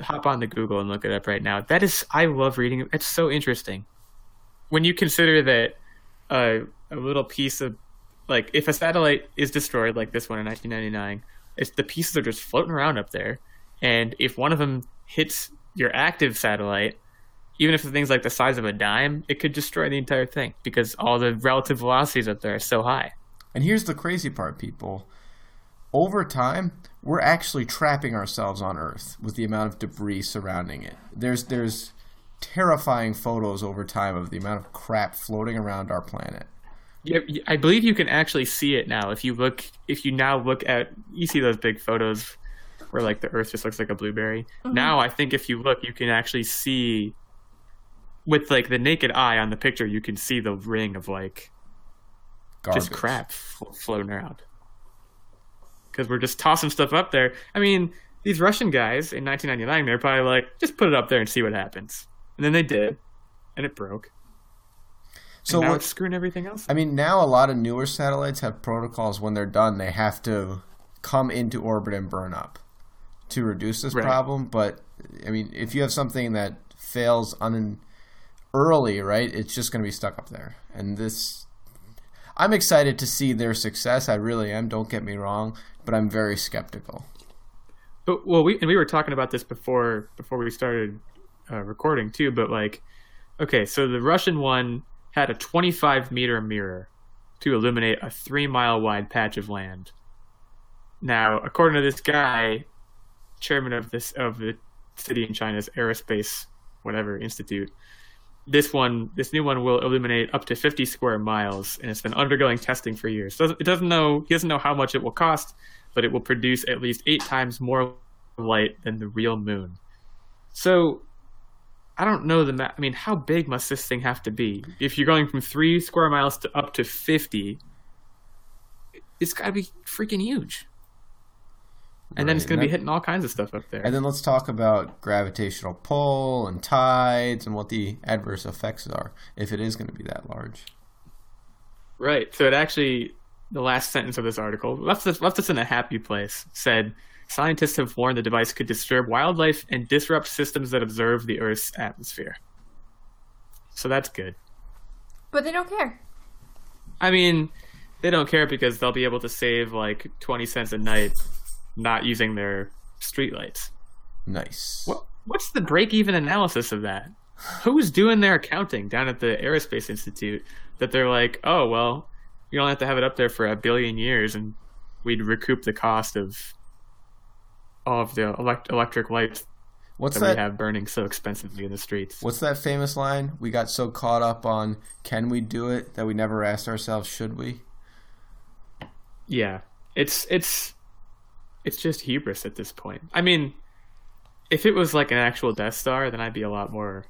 hop on the Google and look it up right now. That is, I love reading it. It's so interesting. When you consider that uh, a little piece of, like, if a satellite is destroyed, like this one in 1999, it's the pieces are just floating around up there, and if one of them hits your active satellite, even if the thing's like the size of a dime, it could destroy the entire thing because all the relative velocities up there are so high. And here's the crazy part, people. Over time, we're actually trapping ourselves on Earth with the amount of debris surrounding it. There's there's terrifying photos over time of the amount of crap floating around our planet. Yeah, I believe you can actually see it now. If you look, if you now look at, you see those big photos where like the Earth just looks like a blueberry. Mm-hmm. Now I think if you look, you can actually see, with like the naked eye on the picture, you can see the ring of like Garbage. just crap flo- floating around. Because we're just tossing stuff up there. I mean, these Russian guys in 1999, they're probably like, just put it up there and see what happens. And then they did, and it broke. So now what, it's screwing everything else. I mean, now a lot of newer satellites have protocols when they're done, they have to come into orbit and burn up to reduce this Right. problem. But I mean, if you have something that fails un- early, right, it's just going to be stuck up there. And this, I'm excited to see their success. I really am. Don't get me wrong, but I'm very skeptical. But well, we and we were talking about this before before we started uh, recording too. But like, okay, so the Russian one had a 25 meter mirror to illuminate a three mile wide patch of land. Now, according to this guy, chairman of this of the city in China's aerospace whatever institute, this one this new one will illuminate up to 50 square miles, and it's been undergoing testing for years. Doesn't it doesn't know he doesn't know how much it will cost but it will produce at least eight times more light than the real moon. So, I don't know the. Ma- I mean, how big must this thing have to be? If you're going from three square miles to up to fifty, it's got to be freaking huge. And then it's going to be hitting all kinds of stuff up there. And then let's talk about gravitational pull and tides and what the adverse effects are if it is going to be that large. Right. So it actually, the last sentence of this article left us left us in a happy place. Said scientists have warned the device could disturb wildlife and disrupt systems that observe the Earth's atmosphere. So that's good. But they don't care. I mean, they don't care because they'll be able to save like twenty cents a night not using their streetlights. Nice. What what's the break-even analysis of that? Who's doing their accounting down at the Aerospace Institute that they're like, oh well, you don't have to have it up there for a billion years, and we'd recoup the cost of all of the elect- electric lights What's that, that? we have burning so expensively in the streets. What's that famous line? We got so caught up on can we do it that we never asked ourselves should we? Yeah, it's it's it's just hubris at this point. I mean, if it was like an actual Death Star, then I'd be a lot more.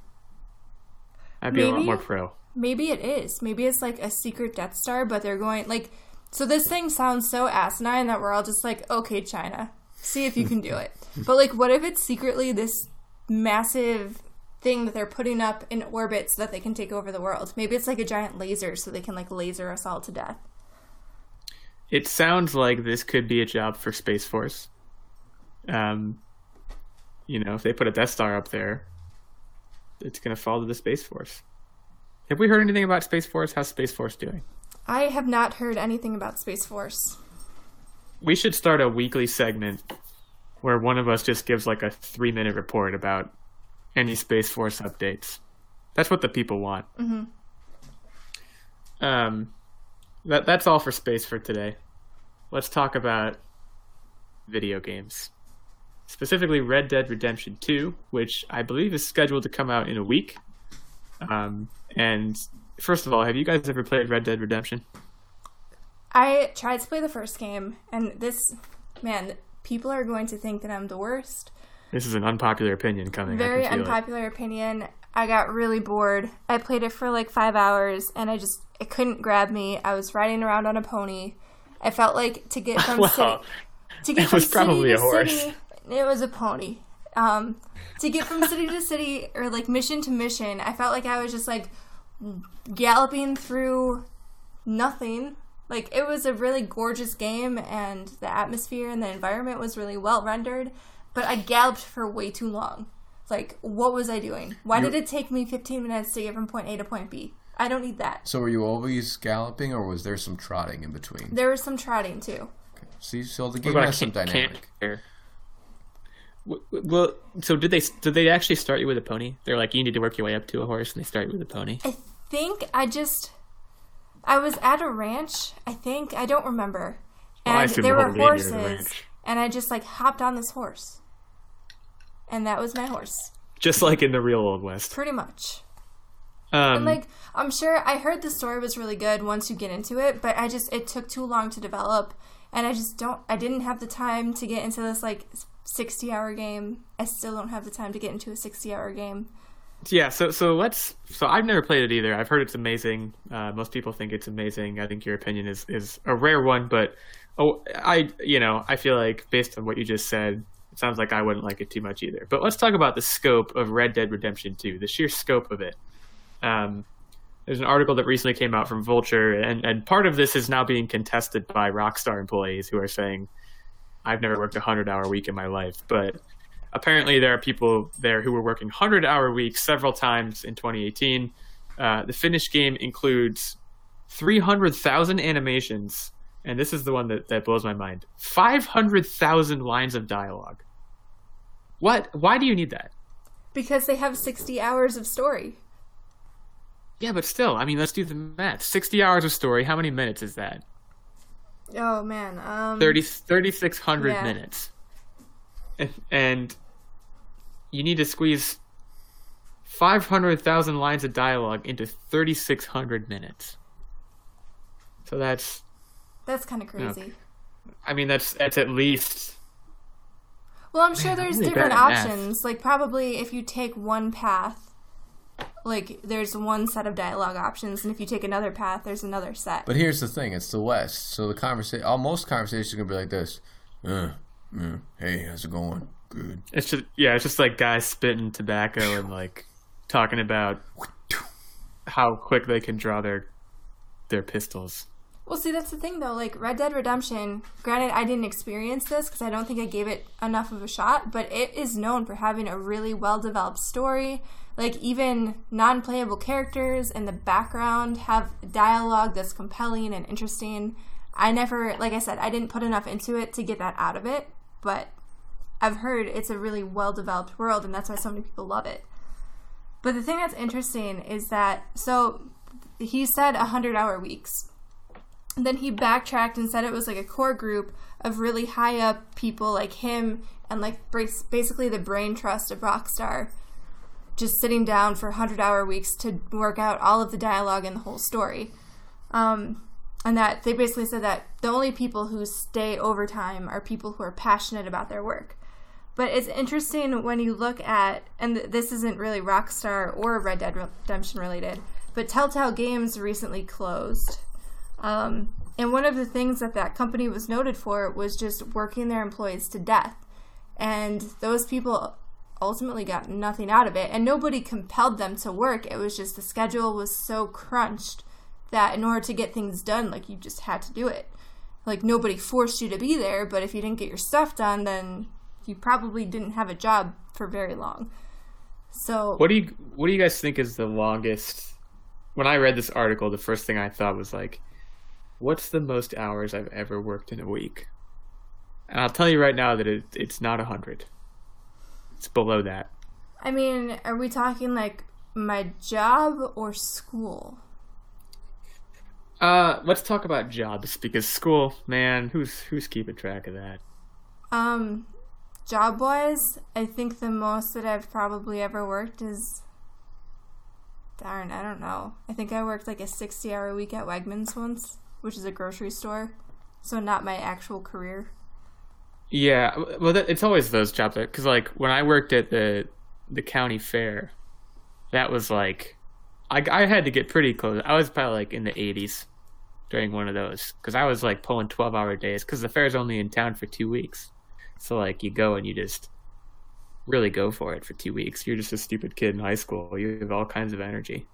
I'd be a lot more pro. Maybe it is. Maybe it's like a secret Death Star, but they're going like. So this thing sounds so asinine that we're all just like, okay, China, see if you can do it. but like, what if it's secretly this massive thing that they're putting up in orbit so that they can take over the world? Maybe it's like a giant laser, so they can like laser us all to death. It sounds like this could be a job for Space Force. Um, you know, if they put a Death Star up there, it's going to fall to the Space Force. Have we heard anything about Space Force? How's Space Force doing? I have not heard anything about Space Force. We should start a weekly segment where one of us just gives like a three minute report about any Space Force updates. That's what the people want. Mm-hmm. Um, that that's all for space for today. Let's talk about video games, specifically Red Dead Redemption Two, which I believe is scheduled to come out in a week. Um, and first of all, have you guys ever played Red Dead Redemption? I tried to play the first game, and this, man, people are going to think that I'm the worst. This is an unpopular opinion coming. Very feel it. unpopular opinion. I got really bored. I played it for like five hours, and I just it couldn't grab me. I was riding around on a pony. I felt like to get from Well, city to get it from was probably city a to horse. city. It was a pony. Um, to get from city to city or like mission to mission, I felt like I was just like galloping through nothing. Like it was a really gorgeous game, and the atmosphere and the environment was really well rendered. But I galloped for way too long. Like, what was I doing? Why did it take me 15 minutes to get from point A to point B? I don't need that. So were you always galloping or was there some trotting in between? There was some trotting too. See, so the game has some can't- dynamic. can't- W- w- Well, so did they? Did they actually start you with a pony? They're like, you need to work your way up to a horse, and they start you with a pony. I think I just. I was at a ranch, I think. I don't remember. Oh, and assume there were whole game you're at a horses. ranch. And I just, like, hopped on this horse. And that was my horse. Just like in the real old west. Pretty much. Um, And like I'm sure I heard the story was really good once you get into it, but I just it took too long to develop and I just don't I didn't have the time to get into this like 60 hour game. I still don't have the time to get into a 60 hour game. yeah. So so let's. So I've never played it either. I've heard it's amazing. Uh, most people think it's amazing. I think your opinion is is a rare one, but oh, I you know I feel like based on what you just said. It sounds like I wouldn't like it too much either. But let's talk about the scope of Red Dead Redemption 2, the sheer scope of it. Um, there's an article that recently came out from Vulture, and, and part of this is now being contested by Rockstar employees who are saying, I've never worked a 100 hour week in my life. But apparently, there are people there who were working 100 hour weeks several times in 2018. Uh, the finished game includes 300,000 animations, and this is the one that, that blows my mind 500,000 lines of dialogue. What? Why do you need that? Because they have 60 hours of story. Yeah, but still, I mean, let's do the math. 60 hours of story, how many minutes is that? Oh man. Um 30 3600 Yeah. minutes. And, you need to squeeze 500,000 lines of dialogue into 3600 minutes. So that's that's kind of crazy. I mean that's that's at least Well, I'm sure there's really different bad at math. options. Like probably if you take one path, like there's one set of dialogue options, and if you take another path, there's another set. But here's the thing: it's the West, so the conversation, almost conversations are gonna be like this. Uh, uh, hey, how's it going? Good. it's just yeah, it's just like guys spitting tobacco and like talking about how quick they can draw their their pistols. Well, see, that's the thing though. Like Red Dead Redemption, granted, I didn't experience this because I don't think I gave it enough of a shot, but it is known for having a really well developed story. Like, even non playable characters in the background have dialogue that's compelling and interesting. I never, like I said, I didn't put enough into it to get that out of it, but I've heard it's a really well developed world, and that's why so many people love it. But the thing that's interesting is that so he said 100 hour weeks. Then he backtracked and said it was like a core group of really high up people like him and like basically the brain trust of Rockstar just sitting down for 100 hour weeks to work out all of the dialogue and the whole story. Um, and that they basically said that the only people who stay overtime are people who are passionate about their work. But it's interesting when you look at, and this isn't really Rockstar or Red Dead Redemption related, but Telltale Games recently closed. Um, and one of the things that that company was noted for was just working their employees to death. And those people ultimately got nothing out of it. And nobody compelled them to work. It was just the schedule was so crunched that in order to get things done, like you just had to do it. Like nobody forced you to be there, but if you didn't get your stuff done, then you probably didn't have a job for very long. So what do you what do you guys think is the longest? When I read this article, the first thing I thought was like, "What's the most hours I've ever worked in a week?" And I'll tell you right now that it, it's not a hundred. It's below that. I mean, are we talking like my job or school? Uh, let's talk about jobs because school, man, who's who's keeping track of that? Um, job wise, I think the most that I've probably ever worked is darn, I don't know. I think I worked like a 60 hour week at Wegmans once, which is a grocery store. So not my actual career. Yeah, well, that, it's always those jobs because like when I worked at the the county fair, that was like I I had to get pretty close. I was probably like in the 80s during one of those because I was like pulling 12 hour days because the fair's only in town for two weeks. So like you go and you just really go for it for two weeks. You're just a stupid kid in high school. You have all kinds of energy.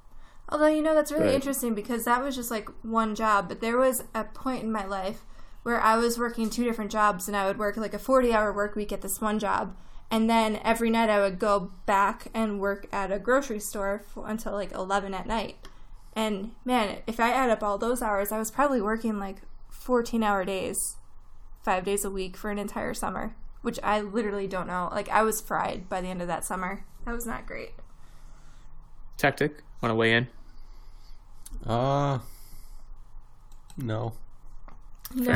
Although you know that's really but, interesting because that was just like one job, but there was a point in my life where I was working two different jobs and I would work like a 40-hour work week at this one job and then every night I would go back and work at a grocery store for, until like 11 at night. And man, if I add up all those hours, I was probably working like 14 hour days five days a week for an entire summer, which I literally don't know. Like I was fried by the end of that summer. That was not great. Tactic, want to weigh in? Uh, no. No.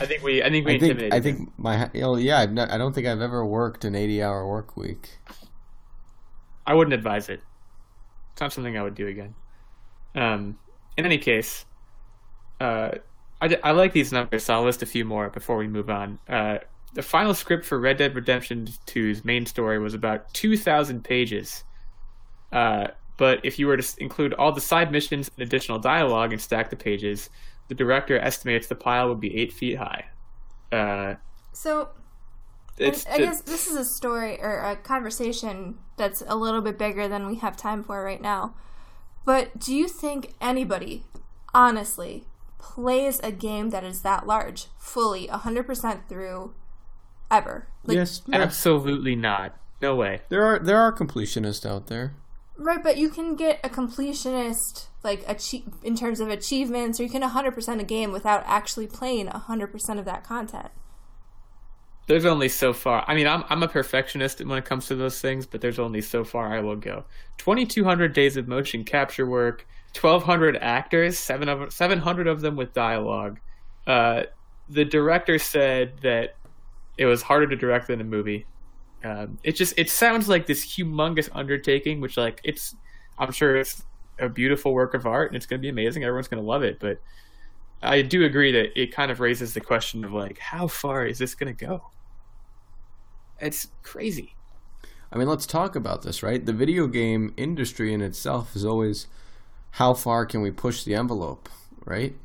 I think we. I think we. I think. I think my. Oh yeah. Not, I don't think I've ever worked an eighty-hour work week. I wouldn't advise it. It's not something I would do again. Um. In any case, uh, I, I like these numbers, so I'll list a few more before we move on. Uh, the final script for Red Dead Redemption 2's main story was about 2,000 pages. Uh, but if you were to include all the side missions and additional dialogue and stack the pages, the director estimates the pile would be eight feet high. Uh, so, I, I guess this is a story or a conversation that's a little bit bigger than we have time for right now. But do you think anybody, honestly, plays a game that is that large fully 100% through ever. Like, yes, absolutely not. No way. There are there are completionists out there. Right, but you can get a completionist like achieve in terms of achievements or you can 100% a game without actually playing 100% of that content. There's only so far. I mean, I'm I'm a perfectionist when it comes to those things, but there's only so far I will go. 2200 days of motion capture work, 1,200 actors, seven of 700 of them with dialogue. Uh, the director said that it was harder to direct than a movie. Um, it just it sounds like this humongous undertaking, which like it's I'm sure it's a beautiful work of art and it's going to be amazing. Everyone's going to love it, but I do agree that it kind of raises the question of like how far is this going to go? It's crazy. I mean, let's talk about this, right? The video game industry in itself is always how far can we push the envelope, right?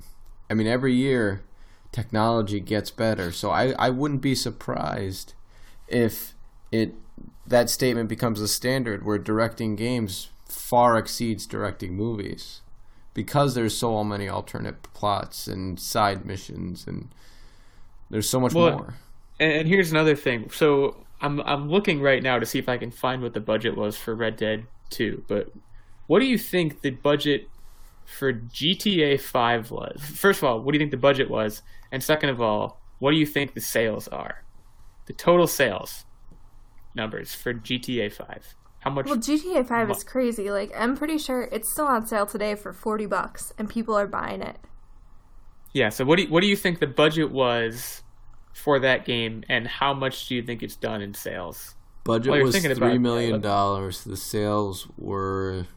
I mean, every year technology gets better, so I, I wouldn't be surprised if it that statement becomes a standard where directing games far exceeds directing movies because there's so many alternate plots and side missions and there's so much well, more. And here's another thing. So I'm I'm looking right now to see if I can find what the budget was for Red Dead 2, but what do you think the budget for GTA 5 was? First of all, what do you think the budget was? And second of all, what do you think the sales are? the total sales numbers for GTA 5. How much? Well, GTA 5 is crazy. Like, I'm pretty sure it's still on sale today for 40 bucks, and people are buying it. yeah. So what do you, what do you think the budget was for that game, and how much do you think it's done in sales? Budget While you're was thinking about three it, million let- dollars. The sales were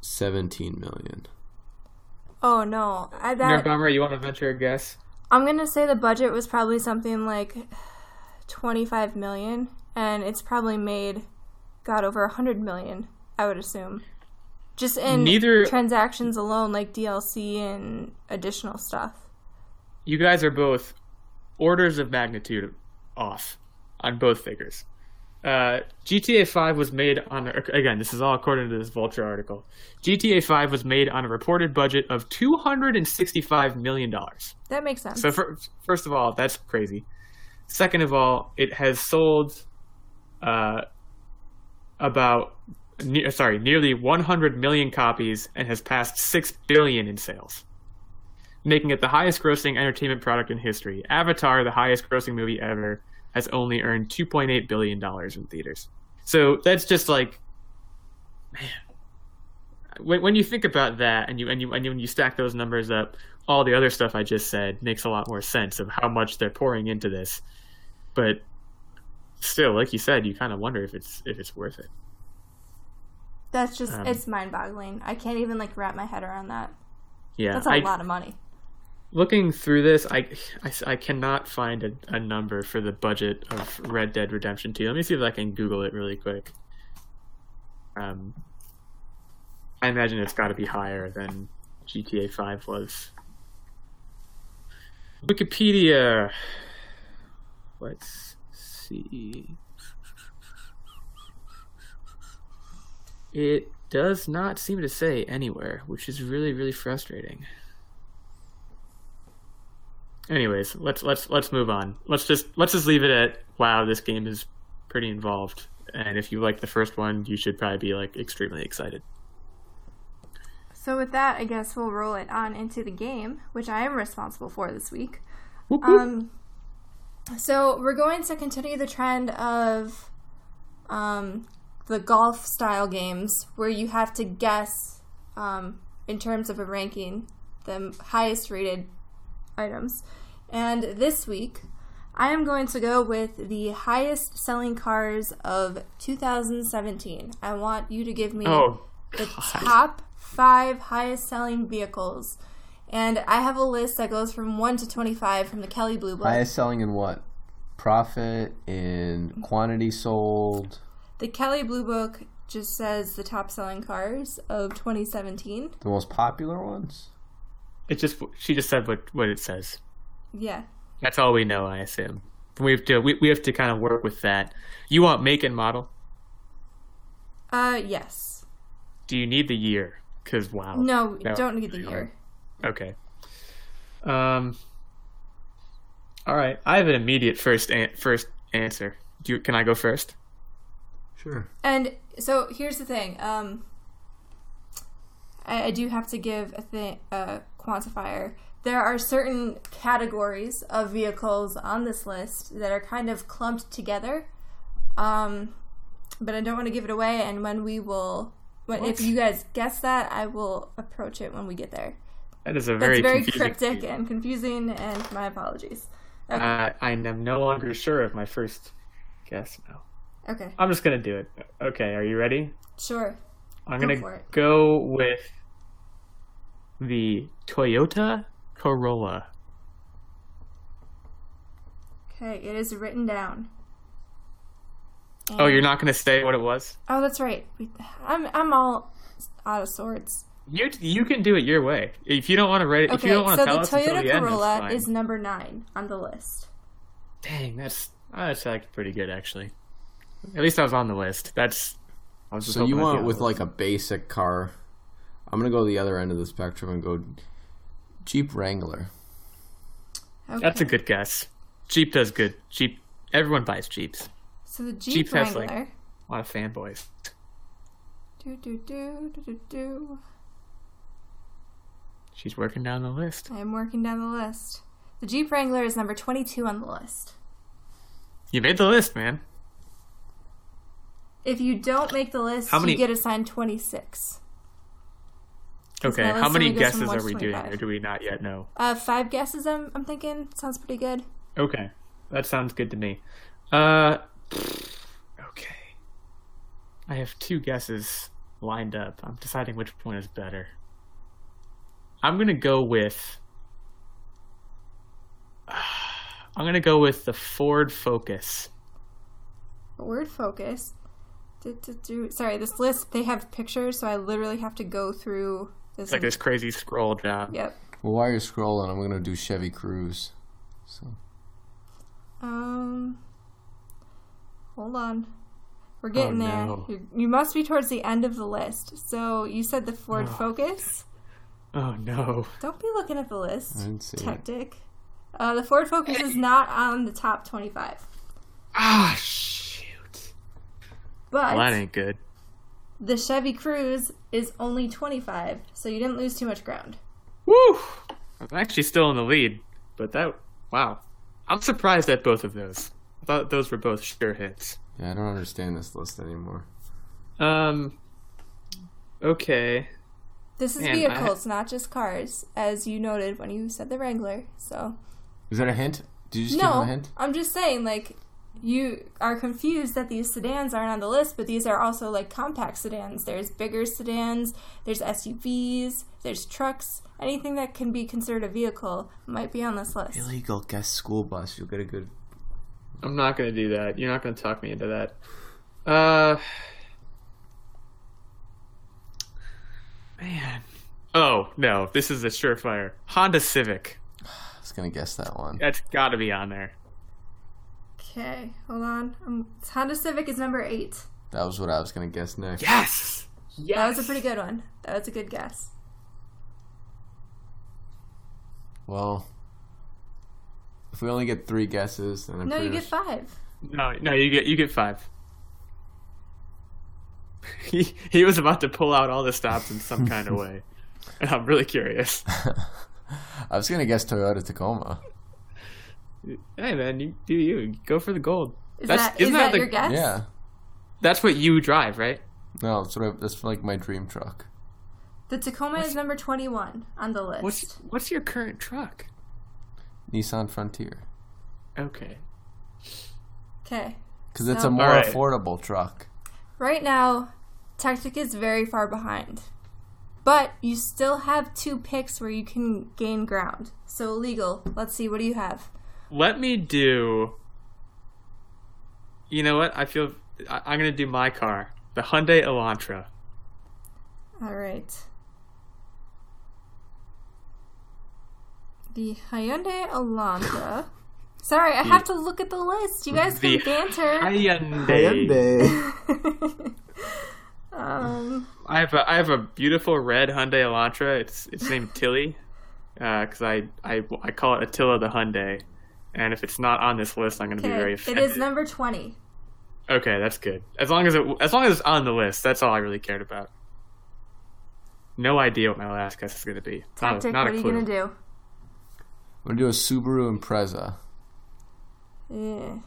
seventeen million. Oh no, I, that Nerdbomber, you want to venture a guess? I'm gonna say the budget was probably something like 25 million, and it's probably made, got over 100 million. I would assume, just in Neither- transactions alone, like DLC and additional stuff. You guys are both orders of magnitude off on both figures. Uh, GTA 5 was made on again. This is all according to this Vulture article. GTA 5 was made on a reported budget of 265 million dollars. That makes sense. So for, first of all, that's crazy. Second of all, it has sold uh, about ne- sorry, nearly 100 million copies and has passed 6 billion in sales, making it the highest grossing entertainment product in history. Avatar, the highest grossing movie ever, has only earned 2.8 billion dollars in theaters. So that's just like man. When, when you think about that and you and you and you, when you stack those numbers up, all the other stuff I just said makes a lot more sense of how much they're pouring into this. But still, like you said, you kind of wonder if it's if it's worth it. That's just Um, it's mind-boggling. I can't even like wrap my head around that. Yeah, That's a I, lot of money. looking through this, I, I, I cannot find a, a number for the budget of Red Dead Redemption 2. Let me see if I can Google it really quick. Um, I imagine it's got to be higher than GTA 5 was. Wikipedia. Let's see. It does not seem to say anywhere, which is really, really frustrating. Anyways, let's let's let's move on. Let's just let's just leave it at wow, this game is pretty involved. And if you like the first one, you should probably be like extremely excited. So with that, I guess we'll roll it on into the game, which I am responsible for this week. Whoop, whoop. Um, so we're going to continue the trend of um, the golf style games where you have to guess, um, in terms of a ranking, the highest rated items. And this week, I am going to go with the highest selling cars of 2017. I want you to give me oh, the top five highest selling vehicles. And I have a list that goes from 1 to 25 from the Kelley Blue Book. Highest selling in what? Profit in quantity sold. The Kelley Blue Book just says the top selling cars of 2017. The most popular ones. It just she just said what what it says. Yeah. That's all we know, I assume. We have to we, we have to kind of work with that. You want make and model? Uh, yes. Do you need the year? Because wow. No, No. don't need the year. Okay. Um. All right, I have an immediate first an- first answer. Do you, can I go first? Sure. And so here's the thing. Um, I, I do have to give a thing a quantifier. There are certain categories of vehicles on this list that are kind of clumped together. Um, but I don't want to give it away. And when we will, when if you guys guess that, I will approach it when we get there. That is a That's very, very, cryptic and confusing, and my apologies. Okay. Uh, I am no longer sure of my first guess now. okay. I'm just gonna do it. Okay, are you ready? Sure. I'm Go gonna go with the Toyota Corolla. Okay. It is written down. Oh, you're not gonna say what it was? Oh, that's right. I'm I'm all out of sorts. You you can do it your way. If you don't want to write it, if you Okay, don't want so to the tell us until Toyota the end, Corolla is number nine on the list. Dang, that's oh, that's like pretty good actually. At least I was on the list. That's. I was just So you hoping want on with the like a basic car? I'm gonna go the other end of the spectrum and go Jeep Wrangler. Okay. That's a good guess. Jeep does good. Jeep. Everyone buys Jeeps. So the Jeep, Jeep has, Wrangler. like- A lot of fanboys. Do do do do do do. She's working down the list. I am working down the list. The Jeep Wrangler is number 22 on the list. You made the list, man. If you don't make the list, many- you get assigned 26. Okay, how many only goes from guesses are we doing, or do we not yet know? Uh, five guesses, I'm, I'm thinking. Sounds pretty good. Okay, that sounds good to me. Uh, okay. I have two guesses lined up. I'm deciding which one is better. I'm gonna go with. I'm gonna go with the Ford Focus. Word focus. Do, do, do. Sorry, this list, they have pictures, so I literally have to go through this. It's like this crazy scroll job. Yep. Well, while you're scrolling, I'm gonna do Chevy Cruze. So Um, hold on. We're getting Oh, there. no. You, you must be towards the end of the list. So you said the Ford Oh. Focus. Oh no. Don't be looking at the list. I didn't see it. Tactic. Uh, the Ford Focus is not on the top 25. Ah, shoot. But Well, that ain't good. the Chevy Cruze is only 25, so you didn't lose too much ground. Woo! I'm actually still in the lead, but that wow. I'm surprised at both of those. I thought those were both sure hits. yeah, I don't understand this list anymore. Um. Okay. This is Man, I- vehicles, not just cars, as you noted when you said the Wrangler. So Is that a hint? Did you just give him a hint? I'm just saying, like you are confused that these sedans aren't on the list, but these are also like compact sedans. There's bigger sedans, there's SUVs, there's trucks. Anything that can be considered a vehicle might be on this list. Illegal guest school bus. You'll get a good. I'm not gonna do that. You're not gonna talk me into that. Uh. Man. Oh no, this is a surefire Honda Civic. I was gonna guess that one. That's got to be on there. Okay, hold on. Um, Honda Civic is number eight. That was what I was gonna guess next. Yes. Yes. That was a pretty good one. That was a good guess. Well, if we only get three guesses, then I'm No, you pretty get five. No, no, you get you get five. He he was about to pull out all the stops in some kind of way, and I'm really curious. I was gonna guess Toyota Tacoma. Hey man, you do you go for the gold? Is That's- that is isn't that that the- your guess? Yeah. That's what you drive, right? No, that's what I, that's like my dream truck. The Tacoma is number twenty-one on the list. What's what's your current truck? Nissan Frontier. Okay. Okay. Because it's So- a more Alright. affordable truck. Right now, Tactic is very far behind. But you still have two picks where you can gain ground. So legal. Let's see. What do you have? Let me do. You know what? I feel I, I'm gonna do my car, the Hyundai Elantra. All right. The Hyundai Elantra. Sorry, I have to look at the list. You guys can The banter. Hyundai. um, I have a, I have a beautiful red Hyundai Elantra. It's it's named Tilly, because I, I I call it Attila the Hyundai, and if it's not on this list, I'm going to be very okay, it offended. is number twenty. okay, that's good. As long as it as long as it's on the list, that's all I really cared about. No idea what my last guess is going to be. Not, Tactic. not what a are you gonna do? I'm gonna do a Subaru Impreza. Yeah.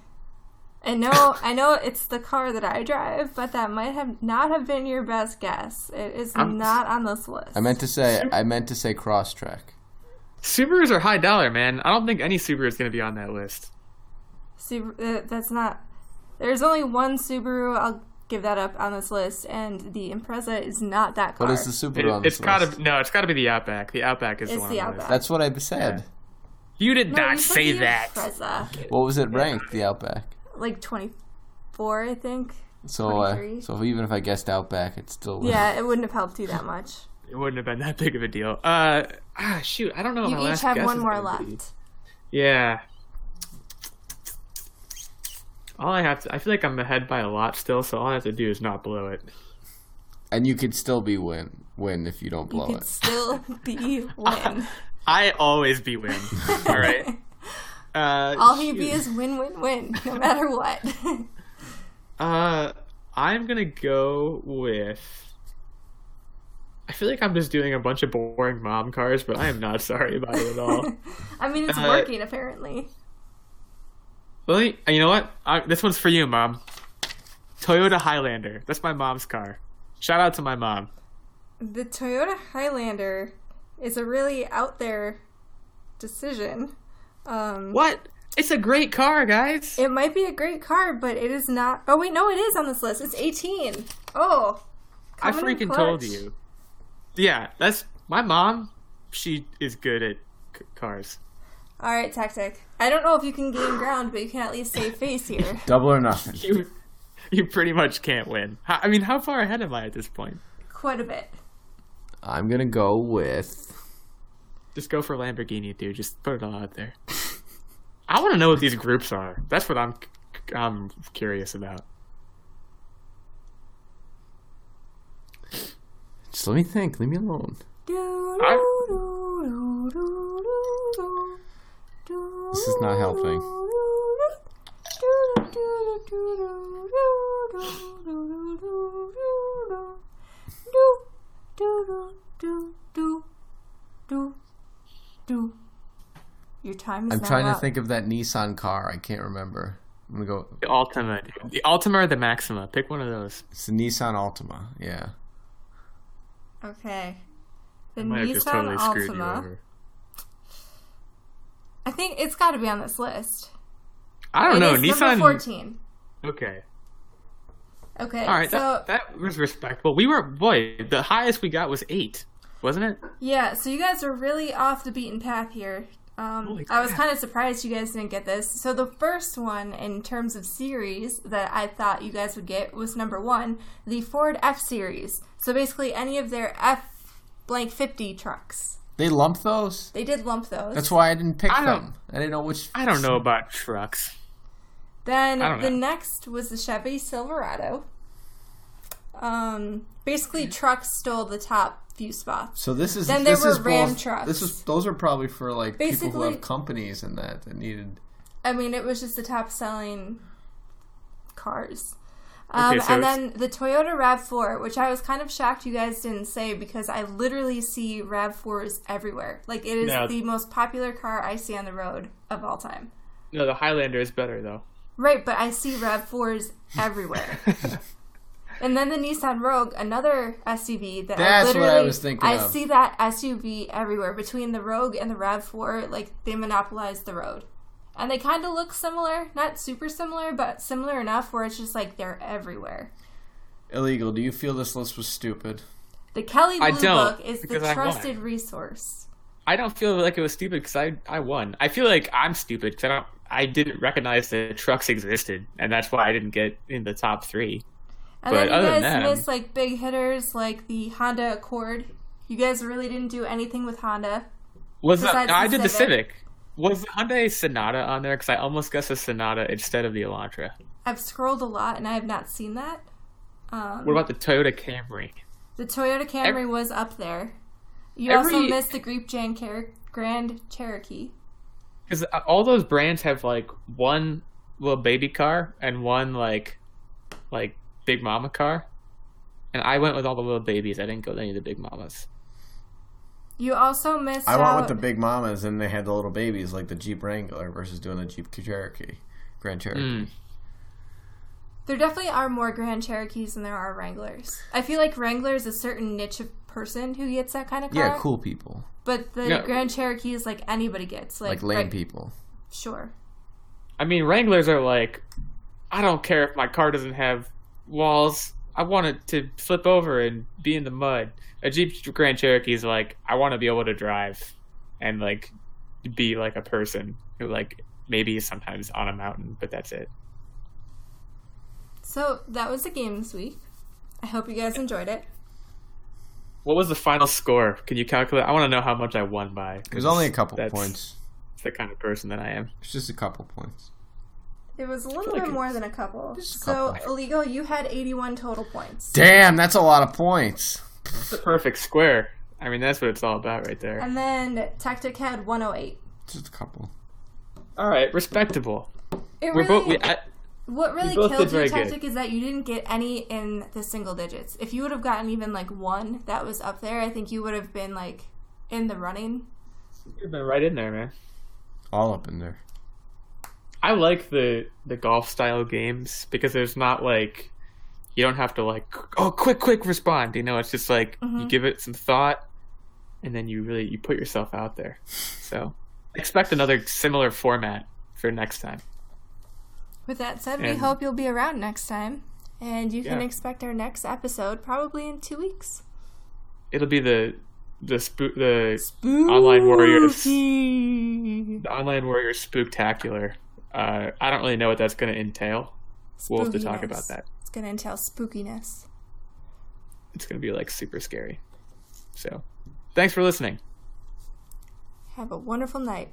I know, I know it's the car that I drive, but that might have not have been your best guess. It is I'm- not on this list. I meant to say I meant to say Crosstrek. Subarus are high dollar, man. I don't think any Subaru is going to be on that list. Subaru, uh, that's not. There's only one Subaru. I'll give that up on this list, and the Impreza is not that car. What is the Subaru It, on this it's Gotta, no, it's got to be the Outback. The Outback is the one the on the list. Outback. That's what I said. You did No, not you say that. Impreza. What was it ranked? The Outback. Like 24, I think. So uh, 23. so even if I guessed Outback, it still Yeah, it wouldn't have helped you that much. It wouldn't have been that big of a deal. Uh, ah, shoot, I don't know. You my each last have guess one more gonna be. left. Yeah. All I have to, I feel like I'm ahead by a lot still, so all I have to do is not blow it. and you could still be win win if you don't You blow could it. still be win. I always be win. all right. Uh, All he shoot. be is win, win, win, no matter what. Uh, I'm gonna go with. I feel like I'm just doing a bunch of boring mom cars, but I am not sorry about it at all. I mean, it's Uh, working apparently. Well, you you know what? Uh, this one's for you, mom. Toyota Highlander. That's my mom's car. Shout out to my mom. The Toyota Highlander is a really out there decision. Um, What? It's a great car, guys. It might be a great car, but it is not. Oh wait, no, it is on this list. It's 18. Oh, I freaking told you. Yeah, that's my mom. She is good at c- cars. All right, tactic. I don't know if you can gain ground, but you can at least save face here. Double or nothing. You, you pretty much can't win. I mean, how far ahead am I at this point? Quite a bit. I'm gonna go with. Just go for Lamborghini, dude. Just put it all out there. I want to know what these groups are. That's what I'm I'm curious about. Just let me think. Leave me alone. This is not helping. Your time is I'm now trying to think of that Nissan car. I can't remember. I'm gonna go. The Altima, the Altima or the Maxima. Pick one of those. It's the Nissan Altima. Yeah. Okay. The I might have just Nissan totally screwed you Altima. over. I think it's got to be on this list. I don't It know. is Nissan. 14. Okay. Okay. All right. so that, that was respectable. We were boy. The highest we got was eight, wasn't it? Yeah, so you guys are really off the beaten path here. Um, I was kind of surprised you guys didn't get this. So the first one in terms of series that I thought you guys would get was number one, the Ford F Series. So basically, any of their F blank fifty trucks. They lump those. They did lump those. That's why I didn't pick I them. I didn't know which. I don't know about trucks. Then the know. next was the Chevy Silverado. Um, basically, trucks stole the top few spots. So this is. Then there this were is Ram both, trucks. This is. Those are probably for like people who have companies and that that needed. I mean, it was just the top selling cars. Um, Okay, so and then the Toyota RAV4, which I was kind of shocked you guys didn't say because I literally see RAV4s everywhere. Like, it is No. the most popular car I see on the road of all time. No, the Highlander is better though. Right, but I see RAV4s everywhere. and then the Nissan Rogue, another SUV that That's I what I literally was thinking I of. see that SUV everywhere. Between the Rogue and the RAV4, like they monopolize the road. And they kind of look similar, not super similar, but similar enough where it's just like they're everywhere. Illegal. Do you feel this list was stupid? The Kelley I Blue don't, Book is the because I won. trusted resource. I don't feel like it was stupid because I I won. I feel like I'm stupid because I don't. I didn't recognize that trucks existed, and that's why I didn't get in the top three. And But then you other guys than that, missed like big hitters like the Honda Accord. You guys really didn't do anything with Honda. Was the, I the did the Civic. Was the Hyundai Sonata on there? Because I almost guessed a Sonata instead of the Elantra. I've scrolled a lot and I have not seen that. Um, What about the Toyota Camry? the Toyota Camry Every- was up there. You Every- also missed the Jeep Grand Cherokee. Because all those brands have like one little baby car and one like like big mama car, and I went with all the little babies. I didn't go with any of the big mamas. You also missed I out. went with the big mamas and they had the little babies like the Jeep Wrangler versus doing the Jeep Cherokee, Grand Cherokee. Mm. There definitely are more Grand Cherokees than there are Wranglers. I feel like Wranglers is a certain niche of person who gets that kind of car. Yeah, cool people But the Yeah. Grand Cherokee is like anybody gets. Like, like lame right- people. Sure. I mean, Wranglers are like, I don't care if my car doesn't have walls. I want it to flip over and be in the mud. A Jeep Grand Cherokee is like, I want to be able to drive and like be like a person who like maybe is sometimes on a mountain, but that's it. So that was the game this week. I hope you guys enjoyed it. What was the final score? Can you calculate? I want to know how much I won by. It was only a couple That's points. the kind of person that I am. It's just a couple points. It was a little like bit more than a couple. Just a so, couple. illegal, you had 81 total points. Damn, that's a lot of points. It's a perfect square. I mean, that's what it's all about right there. And then Tactic had 108. Just a couple. All right, respectable. It We're really, both. We, I, What really both killed did your very good. tactic is that you didn't get any in the single digits. If you would have gotten even like one that was up there, I think you would have been like in the running. You've been right in there, man. All up in there. I like the the golf style games because there's not like you don't have to like oh quick quick respond. You know, it's just like you mm-hmm. give it some thought and then you really you put yourself out there. So expect another similar format for next time. With that said, we hope you'll be around next time. And you can Yeah. expect our next episode probably in two weeks. It'll be the the spook the online warriors the online warriors spooktacular. Uh, I don't really know what that's going to entail. We'll have to talk about that. It's going to entail spookiness. It's going to be like super scary. So, thanks for listening. Have a wonderful night.